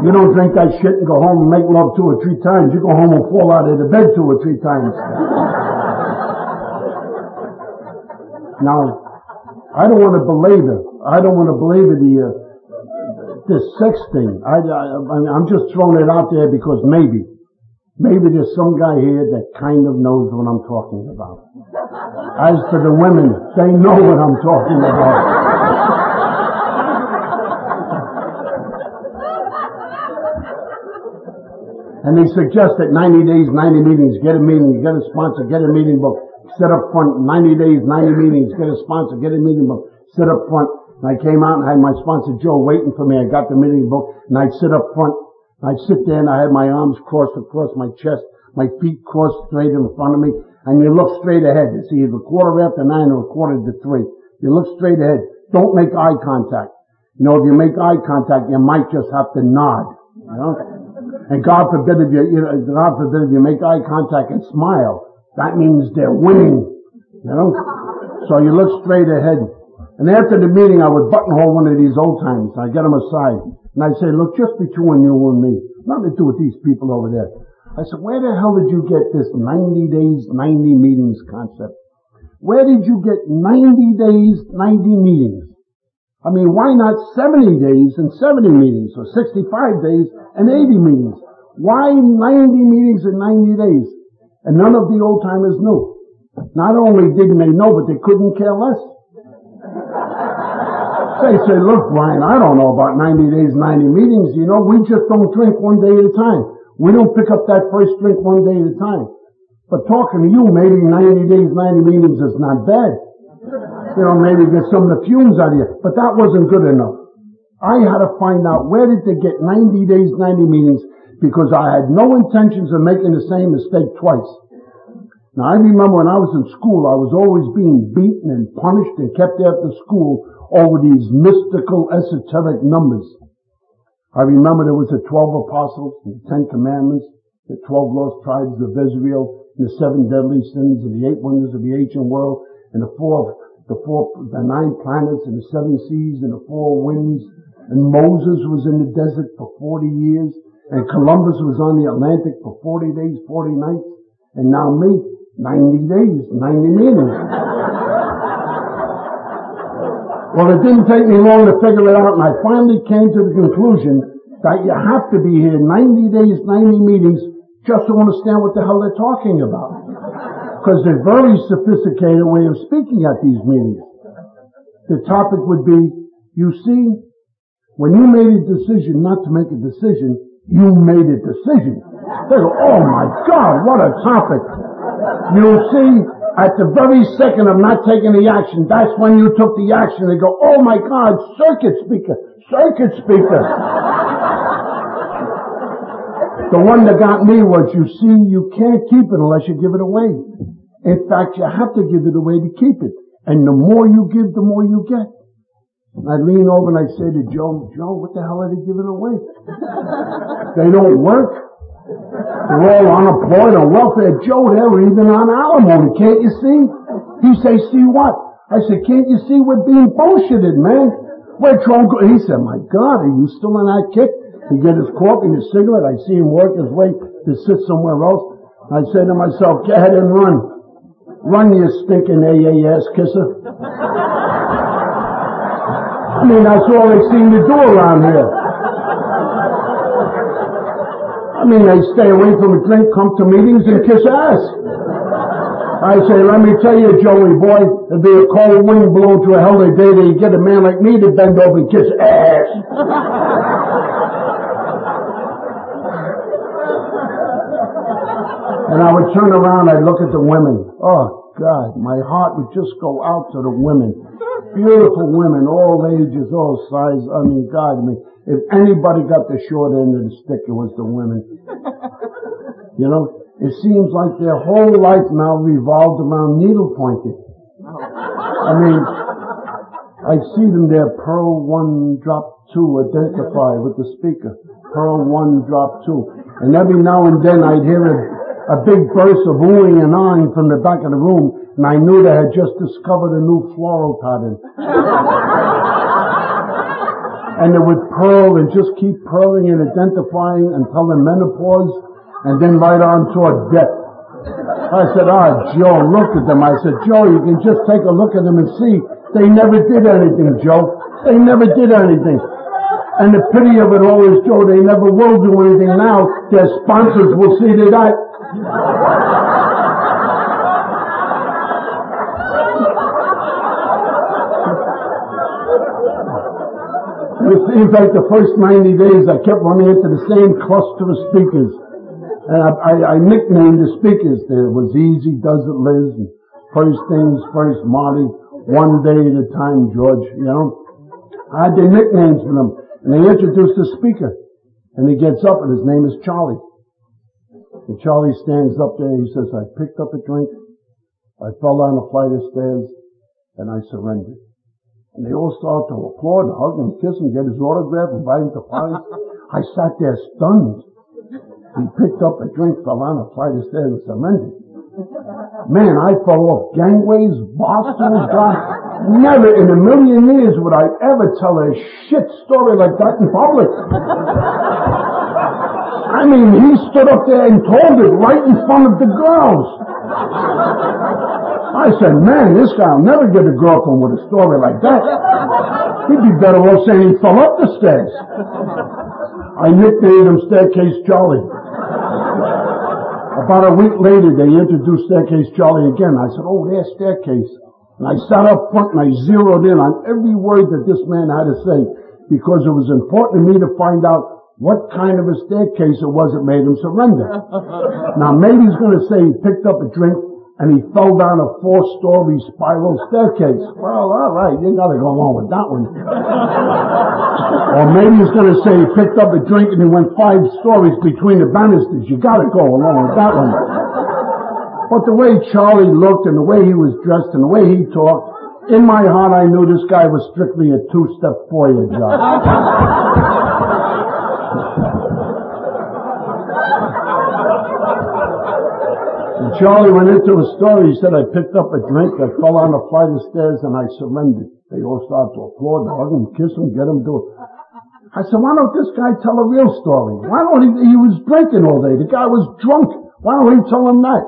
You don't drink that shit and go home and make love two or three times. You go home and fall out of the bed two or three times. now, I don't want to belabor, I don't want to belabor the, uh, this sex thing. I, I, I'm just throwing it out there because maybe, maybe there's some guy here that kind of knows what I'm talking about. As for the women, they know what I'm talking about. And they suggest that 90 days, 90 meetings, get a meeting, get a sponsor, get a meeting book, set up front, 90 days, 90 meetings, get a sponsor, get a meeting book, set up front, and I came out and I had my sponsor Joe waiting for me. I got the meeting book and I'd sit up front. I'd sit there and I had my arms crossed across my chest, my feet crossed straight in front of me, and you look straight ahead. You see, it's either quarter after nine or a quarter to three. You look straight ahead. Don't make eye contact. You know, if you make eye contact, you might just have to nod. You know? And God forbid if you, you know, God forbid if you make eye contact and smile, that means they're winning. You know? So you look straight ahead. And after the meeting, I would buttonhole one of these old timers. I get them aside. And I'd say, look, just between you and me. Nothing to do with these people over there. I said, where the hell did you get this 90 days, 90 meetings concept? Where did you get 90 days, 90 meetings? I mean, why not 70 days and 70 meetings, or 65 days and 80 meetings? Why 90 meetings and 90 days? And none of the old timers knew. Not only didn't they know, but they couldn't care less. They say, look, Brian, I don't know about 90 days, 90 meetings. You know, we just don't drink one day at a time. We don't pick up that first drink one day at a time. But talking to you, maybe 90 days, 90 meetings is not bad. You know, maybe get some of the fumes out of you. But that wasn't good enough. I had to find out where did they get 90 days, 90 meetings because I had no intentions of making the same mistake twice. Now I remember when I was in school, I was always being beaten and punished and kept after school over these mystical, esoteric numbers. I remember there was the twelve apostles, and the Ten Commandments, the twelve lost tribes of Israel, and the seven deadly sins, and the eight wonders of the ancient world, and the four, the four, the nine planets, and the seven seas, and the four winds. And Moses was in the desert for 40 years, and Columbus was on the Atlantic for 40 days, 40 nights, and now me, 90 days, 90 meetings. Well, it didn't take me long to figure it out, and I finally came to the conclusion that you have to be here 90 days, 90 meetings, just to understand what the hell they're talking about. Because they're very sophisticated way of speaking at these meetings. The topic would be, you see, when you made a decision not to make a decision, you made a decision. They go, oh my God, what a topic. You see, at the very second of not taking the action, that's when you took the action. They go, oh my God, circuit speaker, circuit speaker. the one that got me was, you see, you can't keep it unless you give it away. In fact, you have to give it away to keep it. And the more you give, the more you get. And I'd lean over and I'd say to Joe, Joe, what the hell are they giving away? they don't work. They're all unemployed on welfare. Joe, they're even on alimony. Can't you see? He say, see what? I said, can't you see we're being bullshitted, man? We're trying He said, my God, are you still on that kick? He get his coffee and his cigarette. I see him work his way to sit somewhere else. I say to myself, get ahead and run. Run, you stinking AAS kisser. I mean, that's all they seem to do around here. I mean, they stay away from a drink, come to meetings, and kiss ass. I say, let me tell you, Joey boy, it'd be a cold wind blowing through a hell day that you get a man like me to bend over and kiss ass. and I would turn around, I'd look at the women. Oh God, my heart would just go out to the women. Beautiful women, all ages, all sizes. I mean, God, I mean, if anybody got the short end of the stick, it was the women. you know, it seems like their whole life now revolved around needle pointing. I mean, I see them there, purl one, drop two, identify with the speaker. Purl one, drop two. And every now and then I'd hear a, a big burst of oohing and ahhing from the back of the room, and I knew they had just discovered a new floral pattern and it would purl and just keep purling and identifying until the menopause and then right on toward death. I said, ah, Joe, look at them. I said, Joe, you can just take a look at them and see they never did anything, Joe. They never did anything. And the pity of it all is, Joe, they never will do anything now. Their sponsors will see to that. In fact, the first 90 days I kept running into the same cluster of speakers. And I, I, I nicknamed the speakers. There was Easy Does It Liz, and First Things First Marty, One Day at a Time George, you know. I had the nicknames for them. And they introduced the speaker. And he gets up and his name is Charlie. And Charlie stands up there, and he says, I picked up a drink, I fell down a flight of stairs, and I surrendered. And they all started to applaud and hug and kiss him, get his autograph, invite him to parties. I sat there stunned. He picked up a drink, fell on a flight of stairs and surrendered. Man, I fell off gangways, stools, God. Never in a million years would I ever tell a shit story like that in public. I mean, he stood up there and told it right in front of the girls. I said, man, this guy'll never get a girlfriend with a story like that. He'd be better off saying he fell up the stairs. I nicknamed him Staircase Charlie. About a week later, they introduced Staircase Charlie again. I said, oh, there's Staircase. And I sat up front and I zeroed in on every word that this man had to say because it was important to me to find out what kind of a staircase it was that made him surrender. now maybe he's going to say he picked up a drink and he fell down a four-story spiral staircase. Well, all right, you got to go along with that one. or maybe he's to say he picked up a drink and he went five stories between the banisters. You got to go along with that one. But the way Charlie looked and the way he was dressed and the way he talked, in my heart I knew this guy was strictly a two-step foyer job. Charlie went into a story. He said, I picked up a drink, I fell on a flight of stairs, and I surrendered. They all started to applaud, hug him, kiss him, get him to I said, why don't this guy tell a real story? Why don't he, he was drinking all day. The guy was drunk. Why don't he tell him that?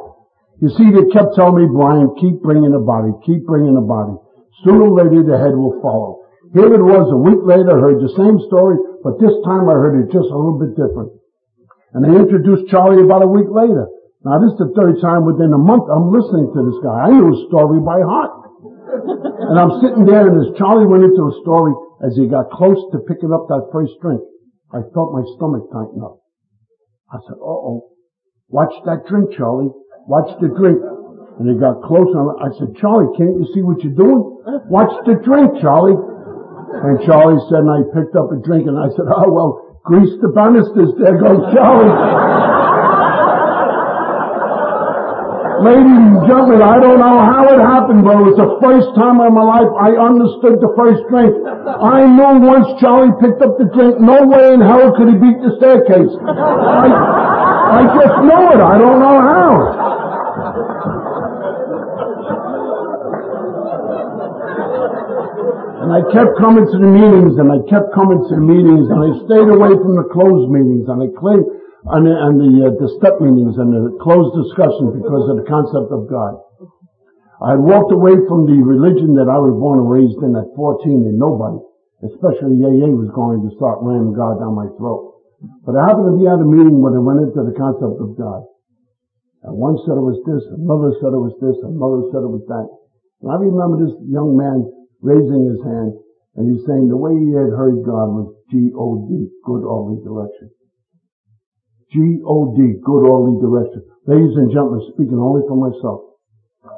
You see, they kept telling me, Brian, keep bringing the body, keep bringing the body. Sooner or later, the head will follow. Here it was, a week later, I heard the same story, but this time I heard it just a little bit different. And they introduced Charlie about a week later. Now this is the third time within a month I'm listening to this guy. I knew his story by heart. and I'm sitting there and as Charlie went into a story, as he got close to picking up that first drink, I felt my stomach tighten up. I said, uh oh, watch that drink, Charlie. Watch the drink. And he got close and I said, Charlie, can't you see what you're doing? Watch the drink, Charlie. And Charlie said, and I picked up a drink and I said, oh well, grease the banisters. There goes Charlie. Ladies and gentlemen, I don't know how it happened, but it was the first time in my life I understood the first drink. I knew once Charlie picked up the drink, no way in hell could he beat the staircase. I, I just know it. I don't know how. And I kept coming to the meetings and I kept coming to the meetings and I stayed away from the closed meetings and I claimed and, and the, uh, the step meetings and the closed discussions because of the concept of God. I walked away from the religion that I was born and raised in at 14 and nobody, especially AA, was going to start ramming God down my throat. But I happened to be at a meeting when I went into the concept of God. And one said it was this, another said it was this, another said it was that. And I remember this young man raising his hand and he's saying the way he had heard God was G-O-D, good orderly direction. G-O-D, good orderly direction. Ladies and gentlemen, speaking only for myself.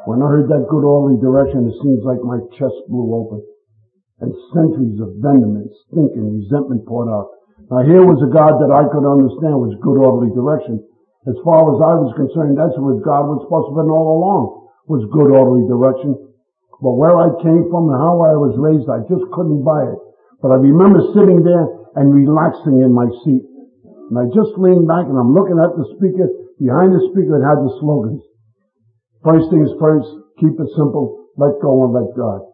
When I heard that good orderly direction, it seems like my chest blew open. And centuries of venom and stink and resentment poured out. Now here was a God that I could understand was good orderly direction. As far as I was concerned, that's what God was supposed to have been all along, was good orderly direction. But where I came from and how I was raised, I just couldn't buy it. But I remember sitting there and relaxing in my seat. And I just leaned back and I'm looking at the speaker. Behind the speaker it had the slogans. First things first, keep it simple, let go and let God.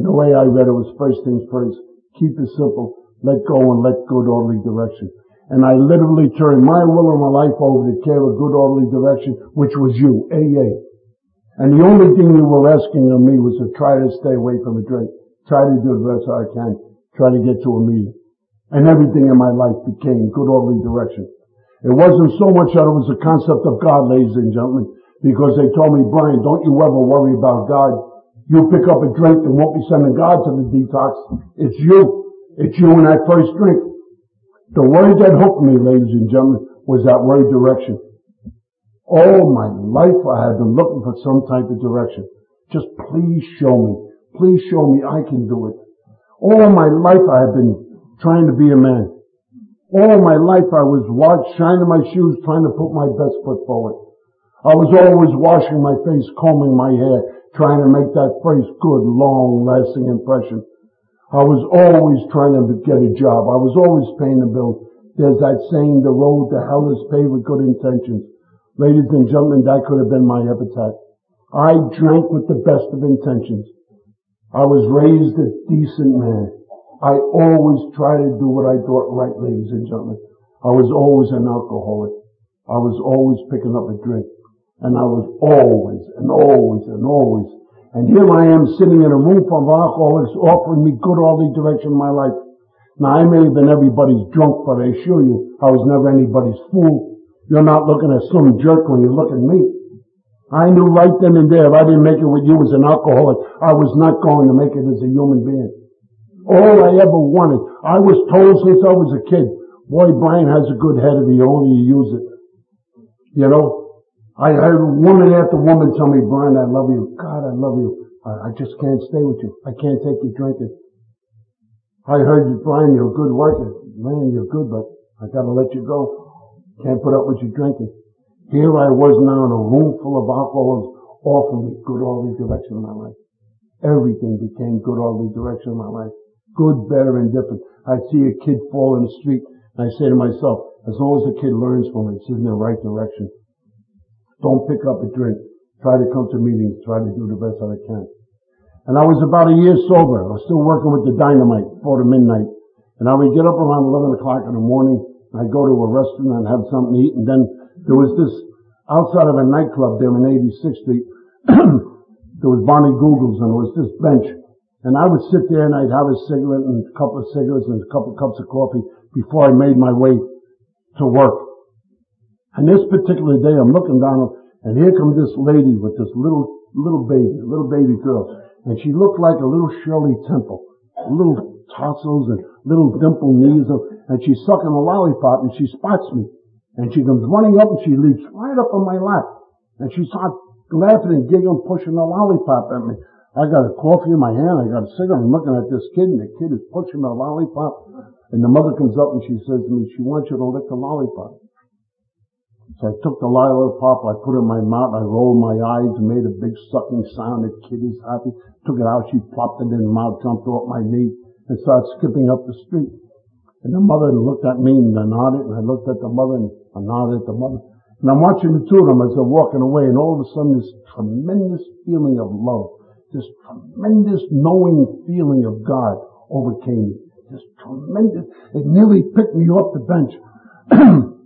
And the way I read it was first things first, keep it simple, let go and let good orderly direction. And I literally turned my will and my life over to care of good orderly direction, which was you, AA. And the only thing you were asking of me was to try to stay away from a drink. Try to do the best I can. Try to get to a meeting and everything in my life became good orderly direction. It wasn't so much that it was a concept of God, ladies and gentlemen, because they told me, Brian, don't you ever worry about God. You pick up a drink and won't be sending God to the detox. It's you. It's you in that first drink. The word that hooked me, ladies and gentlemen, was that word direction. All my life I have been looking for some type of direction. Just please show me. Please show me I can do it. All my life I have been trying to be a man. All my life I was watch, shining my shoes, trying to put my best foot forward. I was always washing my face, combing my hair, trying to make that face good, long lasting impression. I was always trying to get a job. I was always paying the bills. There's that saying, the road to hell is paved with good intentions. Ladies and gentlemen, that could have been my epitaph. I drank with the best of intentions. I was raised a decent man. I always try to do what I thought right, ladies and gentlemen. I was always an alcoholic. I was always picking up a drink. And I was always and always and always. And here I am sitting in a room full of alcoholics offering me good orderly direction in my life. Now I may have been everybody's drunk, but I assure you, I was never anybody's fool. You're not looking at some jerk when you look at me. I knew right then and there if I didn't make it with you as an alcoholic, I was not going to make it as a human being. All I ever wanted, I was told since I was a kid, boy, Brian has a good head if he only use it. You know, I heard woman after woman tell me, Brian, I love you. God, I love you. I, I just can't stay with you. I can't take you drinking. I heard you, Brian, you're a good worker. Man, you're good, but I gotta let you go. Can't put up with you drinking. Here I was now in a room full of alcoholics offering me good orderly direction of my life. Everything became good orderly direction of my life. Good, better, and different. I'd see a kid fall in the street and I say to myself, as long as the kid learns from it, it's in the right direction. Don't pick up a drink. Try to come to meetings. Try to do the best that I can. And I was about a year sober. I was still working with the dynamite before the midnight. And I would get up around 11 o'clock in the morning. And I'd go to a restaurant and have something to eat. And then there was this, outside of a nightclub there in 86th Street, there was Barney Google's and there was this bench. And I would sit there and I'd have a cigarette and a couple of cigarettes and a couple of cups of coffee before I made my way to work. And this particular day, I'm looking down, and here comes this lady with this little, little baby, little baby girl. And she looked like a little Shirley Temple. Little tassels and little dimple knees, and she's sucking a lollipop, and she spots me. And she comes running up, and she leaps right up on my lap. And she starts laughing and giggling, pushing a lollipop at me. I got a coffee in my hand, I got a cigarette, I'm looking at this kid, and the kid is pushing a lollipop. And the mother comes up and she says to me, she wants you to lick the lollipop. So I took the lollipop, I put it in my mouth, I rolled my eyes, made a big sucking sound. The kid is happy. Took it out, she plopped it in her mouth, jumped off my knee, and started skipping up the street. And the mother looked at me and I nodded, and I looked at the mother and I nodded at the mother. And I'm watching the two of them as they're walking away, and all of a sudden this tremendous feeling of love, this tremendous knowing feeling of God overcame me. This tremendous, it nearly picked me off the bench.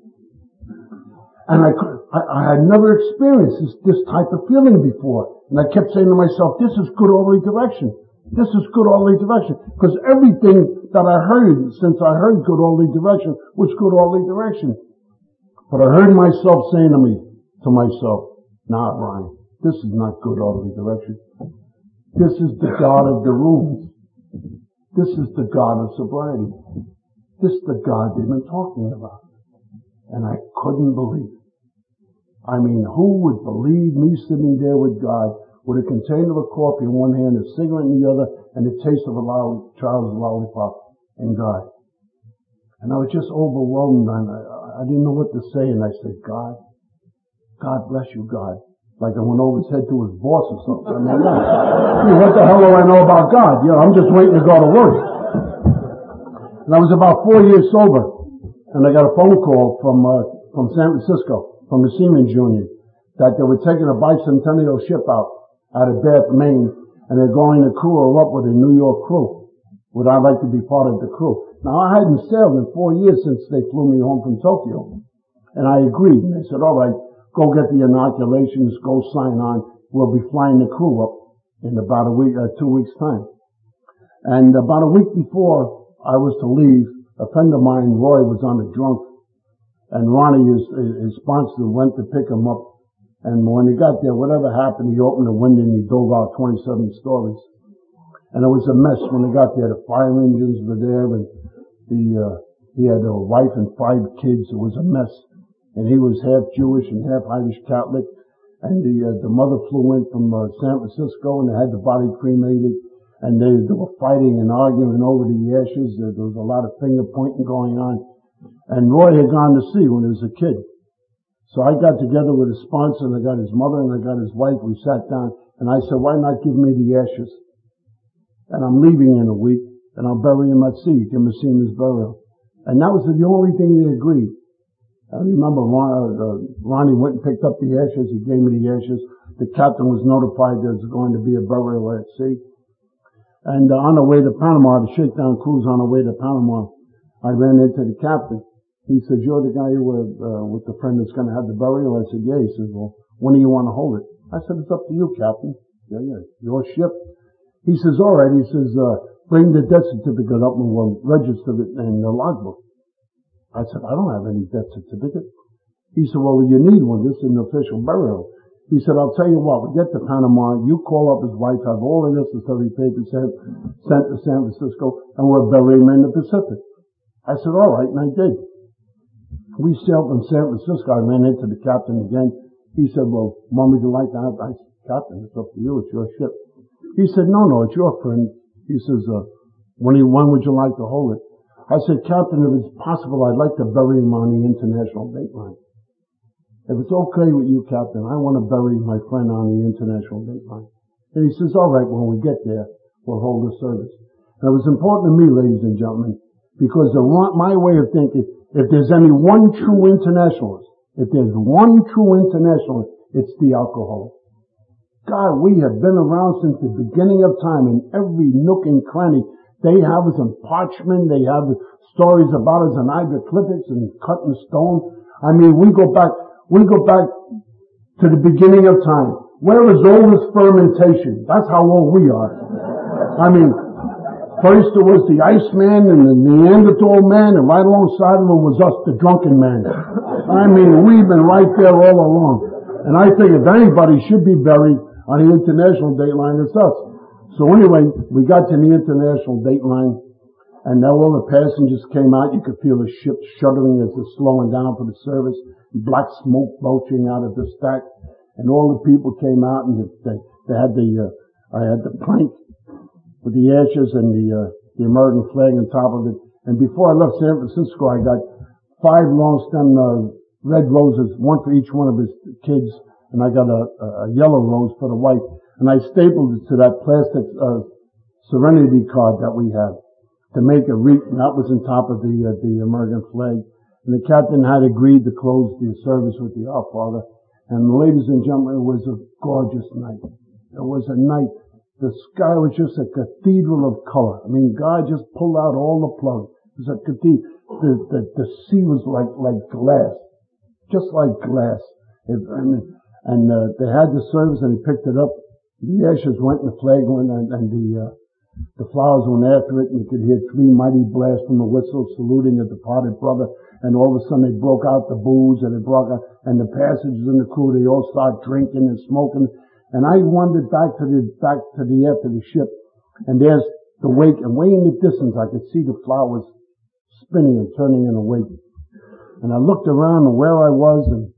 And I, I, I had never experienced this, this type of feeling before. And I kept saying to myself, this is good orderly direction. This is good orderly direction. Because everything that I heard since I heard good orderly direction was good orderly direction. But I heard myself saying to me, to myself, nah, Brian, this is not good orderly direction. This is the God of the rooms. This is the God of sobriety. This is the God they've been talking about. And I couldn't believe. I mean, who would believe me sitting there with God with a container of coffee in one hand, a cigarette in the other, and the taste of a loud child's lollipop in God. And I was just overwhelmed and I, I didn't know what to say and I said, God, God bless you, God. Like I went over his head to his boss or something. I mean, what the hell do I know about God? You know, I'm just waiting to go to work. And I was about four years sober and I got a phone call from, uh, from San Francisco from the Seamen's Union that they were taking a bicentennial ship out out of Bath, Maine, and they're going to crew her up with a New York crew. Would I like to be part of the crew? Now I hadn't sailed in four years since they flew me home from Tokyo. And I agreed. And they said, all right, go get the inoculations, go sign on. We'll be flying the crew up in about a week, uh, two weeks time. And about a week before I was to leave, a friend of mine, Roy, was on a drunk and Ronnie, his, his sponsor, went to pick him up. And when he got there, whatever happened, he opened the window and he dove out 27 stories. And it was a mess when he got there. The fire engines were there and the, uh, he had a wife and five kids. It was a mess. And he was half Jewish and half Irish Catholic. And the, uh, the mother flew in from uh, San Francisco and they had the body cremated. And they, they were fighting and arguing over the ashes. There was a lot of finger pointing going on. And Roy had gone to sea when he was a kid. So I got together with his sponsor and I got his mother and I got his wife. We sat down and I said, why not give me the ashes? And I'm leaving in a week and I'll bury him at sea, give him a seaman's burial. And that was the only thing he agreed. I remember Ron, uh, Ronnie went and picked up the ashes. He gave me the ashes. The captain was notified there was going to be a burial at sea. And uh, on the way to Panama, the shakedown cruise on the way to Panama, I ran into the captain. He said, you're the guy who, uh, with the friend that's going to have the burial? I said, yeah. He said, well, when do you want to hold it? I said, it's up to you, captain. Yeah, yeah, your ship. He says, all right. He says, uh, bring the death certificate up and we'll register it in the logbook. I said, I don't have any death certificate. He said, well, you need one. This is an official burial. He said, I'll tell you what, we get to Panama, you call up his wife, have all the necessary papers sent, sent to San Francisco, and we'll bury him in the Pacific. I said, all right, and I did. We sailed from San Francisco. I ran into the captain again. He said, well, when would you like to have? I said, captain, it's up to you. It's your ship. He said, no, no, it's your friend. He says, uh, when, he, when would you like to hold it? I said, Captain, if it's possible, I'd like to bury him on the international dateline. If it's okay with you, Captain, I want to bury my friend on the international dateline. And he says, all right, when we get there, we'll hold the service. And it was important to me, ladies and gentlemen, because my way of thinking, if there's any one true internationalist, if there's one true internationalist, it's the alcoholic. God, we have been around since the beginning of time in every nook and cranny. They have us in parchment. They have stories about us in hieroglyphics and cut in stone. I mean, we go back, we go back to the beginning of time. Where is all this fermentation? That's how old we are. I mean, first there was the Iceman and the Neanderthal man, and right alongside of him was us, the drunken man. I mean, we've been right there all along. And I think if anybody should be buried, on the international dateline it's us. So anyway, we got to the international dateline and now all the passengers came out. You could feel the ship shuddering as it's slowing down for the service. Black smoke belching out of the stack. And all the people came out and they, they had the, uh, I had the plank with the ashes and the, uh, the American flag on top of it. And before I left San Francisco, I got five long stem, uh, red roses, one for each one of his kids and I got a, a yellow rose for the wife, and I stapled it to that plastic uh, Serenity card that we have to make a wreath, and that was on top of the uh, the American flag. And the captain had agreed to close the service with the Our Father. And ladies and gentlemen, it was a gorgeous night. It was a night. The sky was just a cathedral of color. I mean, God just pulled out all the plugs. It was a cathedral. The, the, the sea was like, like glass. Just like glass. It, I mean, and uh, they had the service and he picked it up. The ashes went and the flag went and, and the uh, the flowers went after it and you could hear three mighty blasts from the whistle saluting a departed brother. And all of a sudden they broke out the booze and they broke out and the passengers and the crew, they all started drinking and smoking. And I wandered back to the, back to the, after the ship and there's the wake and way in the distance I could see the flowers spinning and turning in a wake. And I looked around and where I was and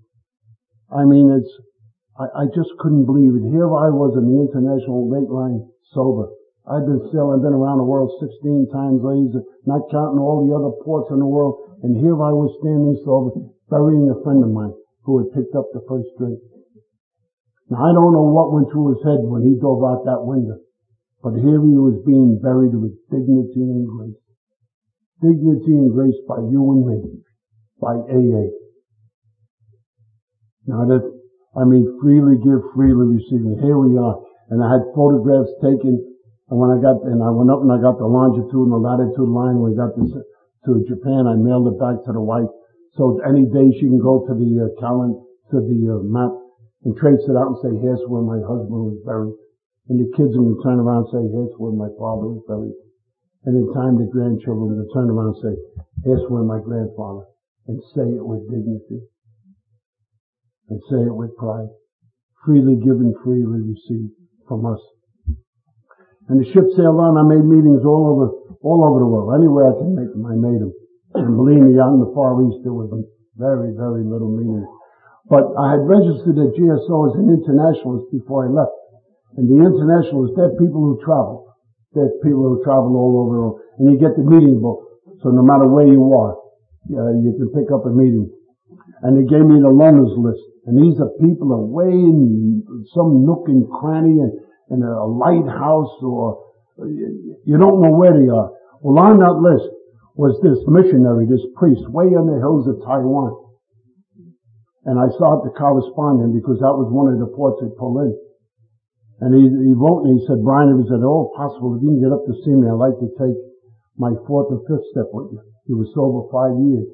I mean it's, I, I just couldn't believe it. Here I was in the international dateline sober. I've been sailing, been around the world 16 times, ladies, not counting all the other ports in the world. And here I was standing sober, burying a friend of mine who had picked up the first drink. Now I don't know what went through his head when he dove out that window, but here he was being buried with dignity and grace. Dignity and grace by you and me, by AA. Now that I mean, freely give, freely receive. And here we are. And I had photographs taken. And when I got, and I went up and I got the longitude and the latitude line. When we got this to Japan, I mailed it back to the wife. So any day she can go to the uh, calendar, to the uh, map and trace it out and say, here's where my husband was buried. And the kids will turn around and say, here's where my father was buried. And in time the grandchildren will turn around and say, here's where my grandfather. And say it with dignity and say it with pride. Freely given, freely received from us. And the ship sailed on. I made meetings all over, all over the world. Anywhere I could make them, I made them. And believe me, out in the Far East, there was very, very little meetings. But I had registered at GSO as an internationalist before I left. And the internationalists, they're people who travel. They're people who travel all over the world. And you get the meeting book. So no matter where you are, uh, you can pick up a meeting. And they gave me the loners list. And these are people away in some nook and cranny and, a lighthouse or you don't know where they are. Well, on that list was this missionary, this priest, way in the hills of Taiwan. And I started to correspond him because that was one of the ports they pulled in. And he, he wrote me, he said, Brian, if it's at all possible, if you can get up to see me, I'd like to take my fourth or fifth step with you. He was sober five years.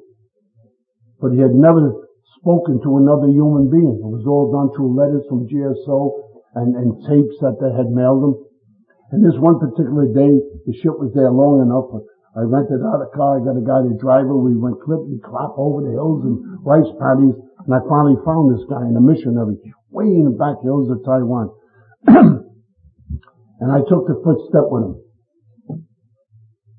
But he had never spoken to another human being. It was all done through letters from GSO and, and tapes that they had mailed them. And this one particular day, the ship was there long enough. I rented out a car. I got a guy to drive it. We went clippity clop over the hills and rice paddies. And I finally found this guy in a missionary way in the back hills of Taiwan. and I took the footstep with him.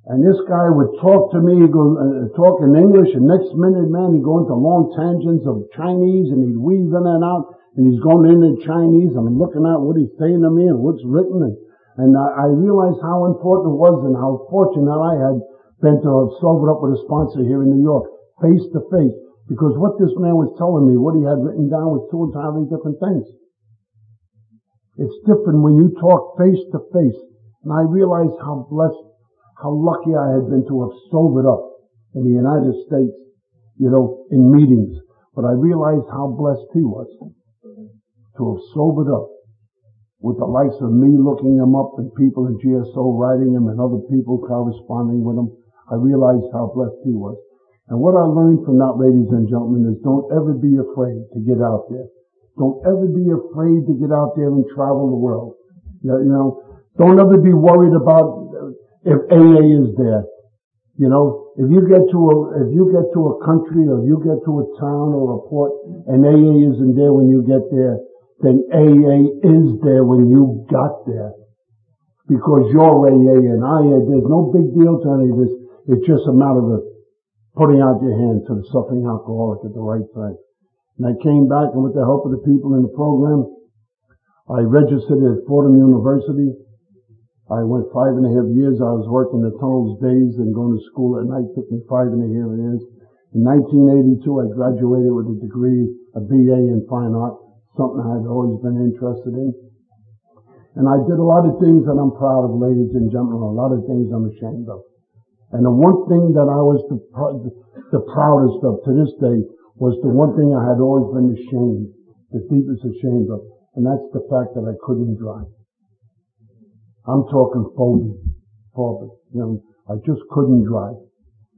And this guy would talk to me, he'd go, uh, talk in English, and next minute, man, he'd go into long tangents of Chinese, and he'd weave in and out, and he's going into Chinese, and I'm looking at what he's saying to me and what's written, and, and I, I realized how important it was and how fortunate I had been to have sobered up with a sponsor here in New York, face to face, because what this man was telling me, what he had written down was two entirely different things. It's different when you talk face to face, and I realized how blessed how lucky I had been to have sobered up in the United States, you know, in meetings. But I realized how blessed he was to have sobered up with the likes of me looking him up and people in GSO writing him and other people corresponding with him. I realized how blessed he was. And what I learned from that, ladies and gentlemen, is don't ever be afraid to get out there. Don't ever be afraid to get out there and travel the world. You know, don't ever be worried about if AA is there. You know, if you get to a, if you get to a country or you get to a town or a port and AA isn't there when you get there, then AA is there when you got there. Because you're AA and I, there's no big deal to any of this. It's just a matter of putting out your hand to the suffering alcoholic at the right time. And I came back and with the help of the people in the program, I registered at Fordham University I went five and a half years. I was working the tunnels days and going to school at night. Took me five and a half years. In 1982, I graduated with a degree, a BA in fine art, something I had always been interested in. And I did a lot of things that I'm proud of, ladies and gentlemen, a lot of things I'm ashamed of. And the one thing that I was the, the proudest of to this day was the one thing I had always been ashamed, the deepest ashamed of, and that's the fact that I couldn't drive. I'm talking phobia, phobia. You know, I just couldn't drive.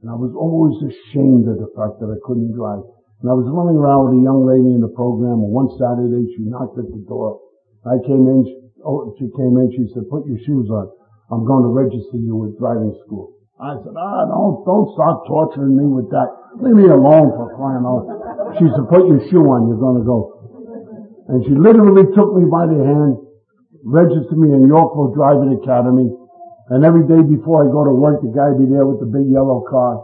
And I was always ashamed of the fact that I couldn't drive. And I was running around with a young lady in the program, and one Saturday she knocked at the door. I came in, she, oh, she came in, she said, put your shoes on. I'm going to register you with driving school. I said, ah, don't, don't start torturing me with that. Leave me alone for crying out. She said, put your shoe on, you're going to go. And she literally took me by the hand register me in the Yorkville Driving Academy. And every day before I go to work, the guy be there with the big yellow car.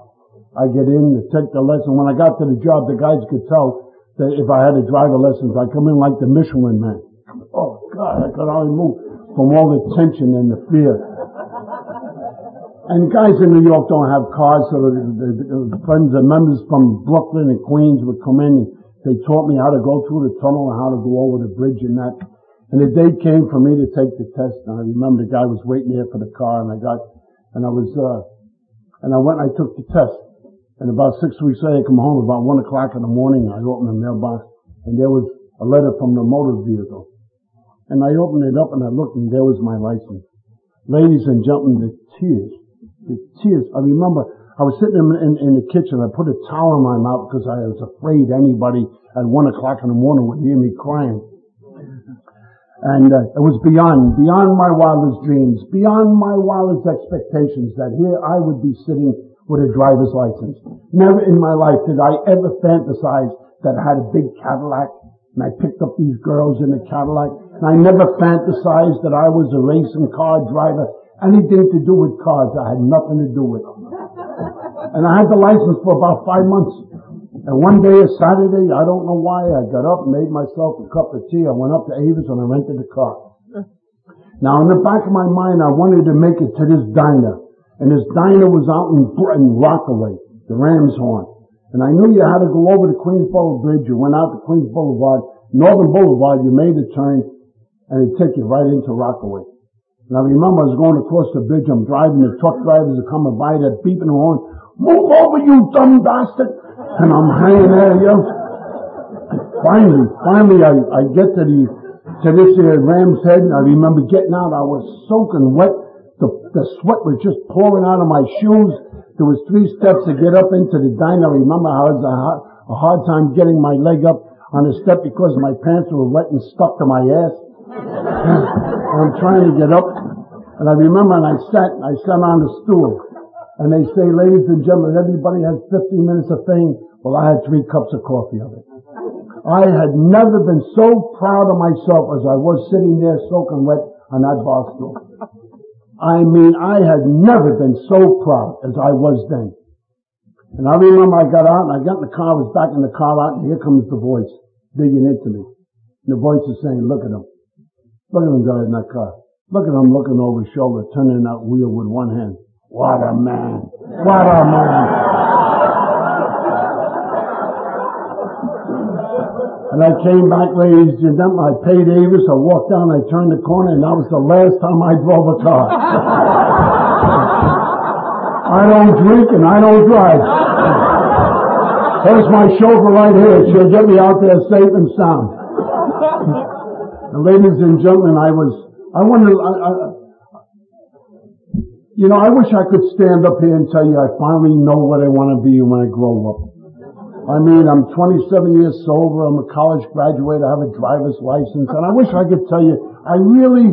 I get in to take the lesson. When I got to the job, the guys could tell that if I had a driver lessons, I come in like the Michelin man. Oh God, I could only move from all the tension and the fear. And guys in New York don't have cars, so the, the, the friends and members from Brooklyn and Queens would come in and they taught me how to go through the tunnel and how to go over the bridge and that. And the day came for me to take the test. And I remember the guy was waiting there for the car and I got, and I was, uh, and I went and I took the test. And about six weeks later, I come home about one o'clock in the morning. And I opened the mailbox and there was a letter from the motor vehicle. And I opened it up and I looked and there was my license. Ladies and gentlemen, the tears, the tears. I remember I was sitting in, in, in the kitchen. I put a towel in my mouth because I was afraid anybody at one o'clock in the morning would hear me crying. And uh, it was beyond, beyond my wildest dreams, beyond my wildest expectations that here I would be sitting with a driver's license. Never in my life did I ever fantasize that I had a big Cadillac and I picked up these girls in a Cadillac. And I never fantasized that I was a racing car driver. Anything to do with cars, I had nothing to do with. And I had the license for about five months. And one day, a Saturday, I don't know why, I got up, made myself a cup of tea. I went up to Avis and I rented a car. Now, in the back of my mind, I wanted to make it to this diner. And this diner was out in, Rockaway, the Ram's Horn. And I knew you had to go over the Queensboro Bridge. You went out to Queens Boulevard, Northern Boulevard, you made a turn, and it took you right into Rockaway. And I remember I was going across the bridge, I'm driving, the truck drivers are coming by, they're beeping the horn. move over, you dumb bastard. And I'm hanging there, you know. Finally, finally I, I get to the, to this uh, ram's head and I remember getting out. I was soaking wet. The, the sweat was just pouring out of my shoes. There was three steps to get up into the diner. I remember I was a hard, a hard time getting my leg up on the step because my pants were wet and stuck to my ass. I'm trying to get up. And I remember and I sat, I sat on the stool. And they say, ladies and gentlemen, everybody has 15 minutes of fame. Well, I had three cups of coffee of it. I had never been so proud of myself as I was sitting there soaking wet on that bar stool. I mean, I had never been so proud as I was then. And I remember I got out and I got in the car, I was back in the car out and here comes the voice digging into me. And the voice is saying, look at him. Look at him driving that car. Look at him looking over his shoulder, turning that wheel with one hand. What a man. What a man. And I came back, ladies and gentlemen, I paid Avis, I walked down, I turned the corner, and that was the last time I drove a car. I don't drink and I don't drive. There's my chauffeur right here. She'll get me out there safe and sound. And ladies and gentlemen, I was, I wonder, I, I, you know, I wish I could stand up here and tell you I finally know what I want to be when I grow up. I mean, I'm 27 years sober. I'm a college graduate. I have a driver's license. And I wish I could tell you I really,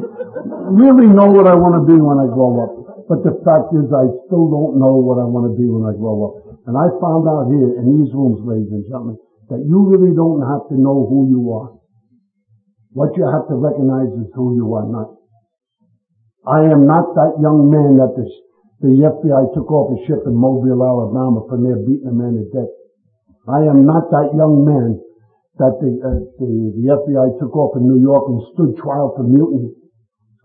really know what I want to be when I grow up. But the fact is I still don't know what I want to be when I grow up. And I found out here in these rooms, ladies and gentlemen, that you really don't have to know who you are. What you have to recognize is who you are not. I am not that young man that the, the FBI took off a ship in Mobile, Alabama from there beating a man to death. I am not that young man that the, uh, the, the FBI took off in New York and stood trial for mutiny.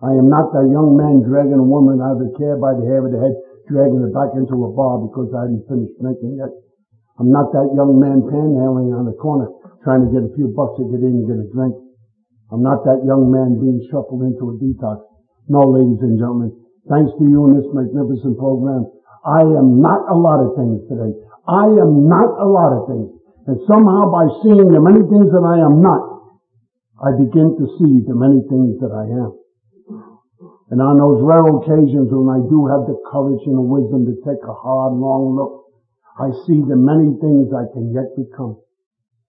I am not that young man dragging a woman out of the cab by the hair of the head, dragging her back into a bar because I hadn't finished drinking yet. I'm not that young man panhandling on the corner trying to get a few bucks to get in and get a drink. I'm not that young man being shuffled into a detox. No, ladies and gentlemen, thanks to you and this magnificent program, I am not a lot of things today. I am not a lot of things. And somehow by seeing the many things that I am not, I begin to see the many things that I am. And on those rare occasions when I do have the courage and the wisdom to take a hard, long look, I see the many things I can yet become.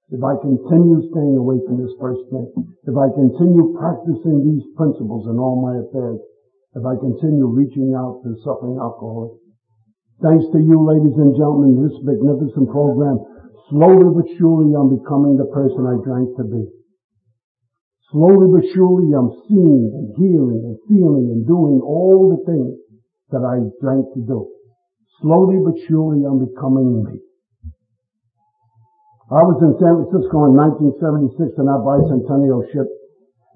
If I continue staying away from this first thing, if I continue practicing these principles in all my affairs, if I continue reaching out to suffering alcoholics, thanks to you, ladies and gentlemen, this magnificent program, slowly but surely I'm becoming the person I drank to be. Slowly but surely I'm seeing and hearing and feeling and doing all the things that I drank to do. Slowly but surely I'm becoming me. I was in San Francisco in 1976 on our bicentennial ship,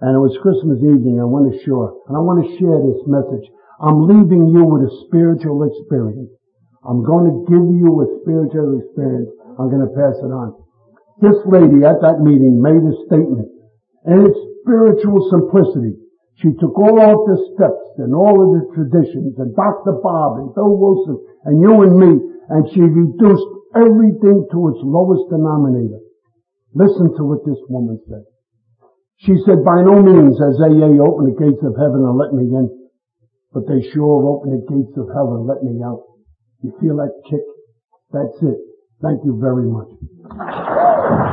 and it was Christmas evening. I went ashore, and I want to share this message. I'm leaving you with a spiritual experience. I'm going to give you a spiritual experience. I'm going to pass it on. This lady at that meeting made a statement, and it's spiritual simplicity. She took all of the steps and all of the traditions and Dr. Bob and Bill Wilson and you and me, and she reduced everything to its lowest denominator. Listen to what this woman said. She said, by no means has AA opened the gates of heaven and let me in, but they sure opened the gates of hell and let me out. You feel that kick? That's it. Thank you very much.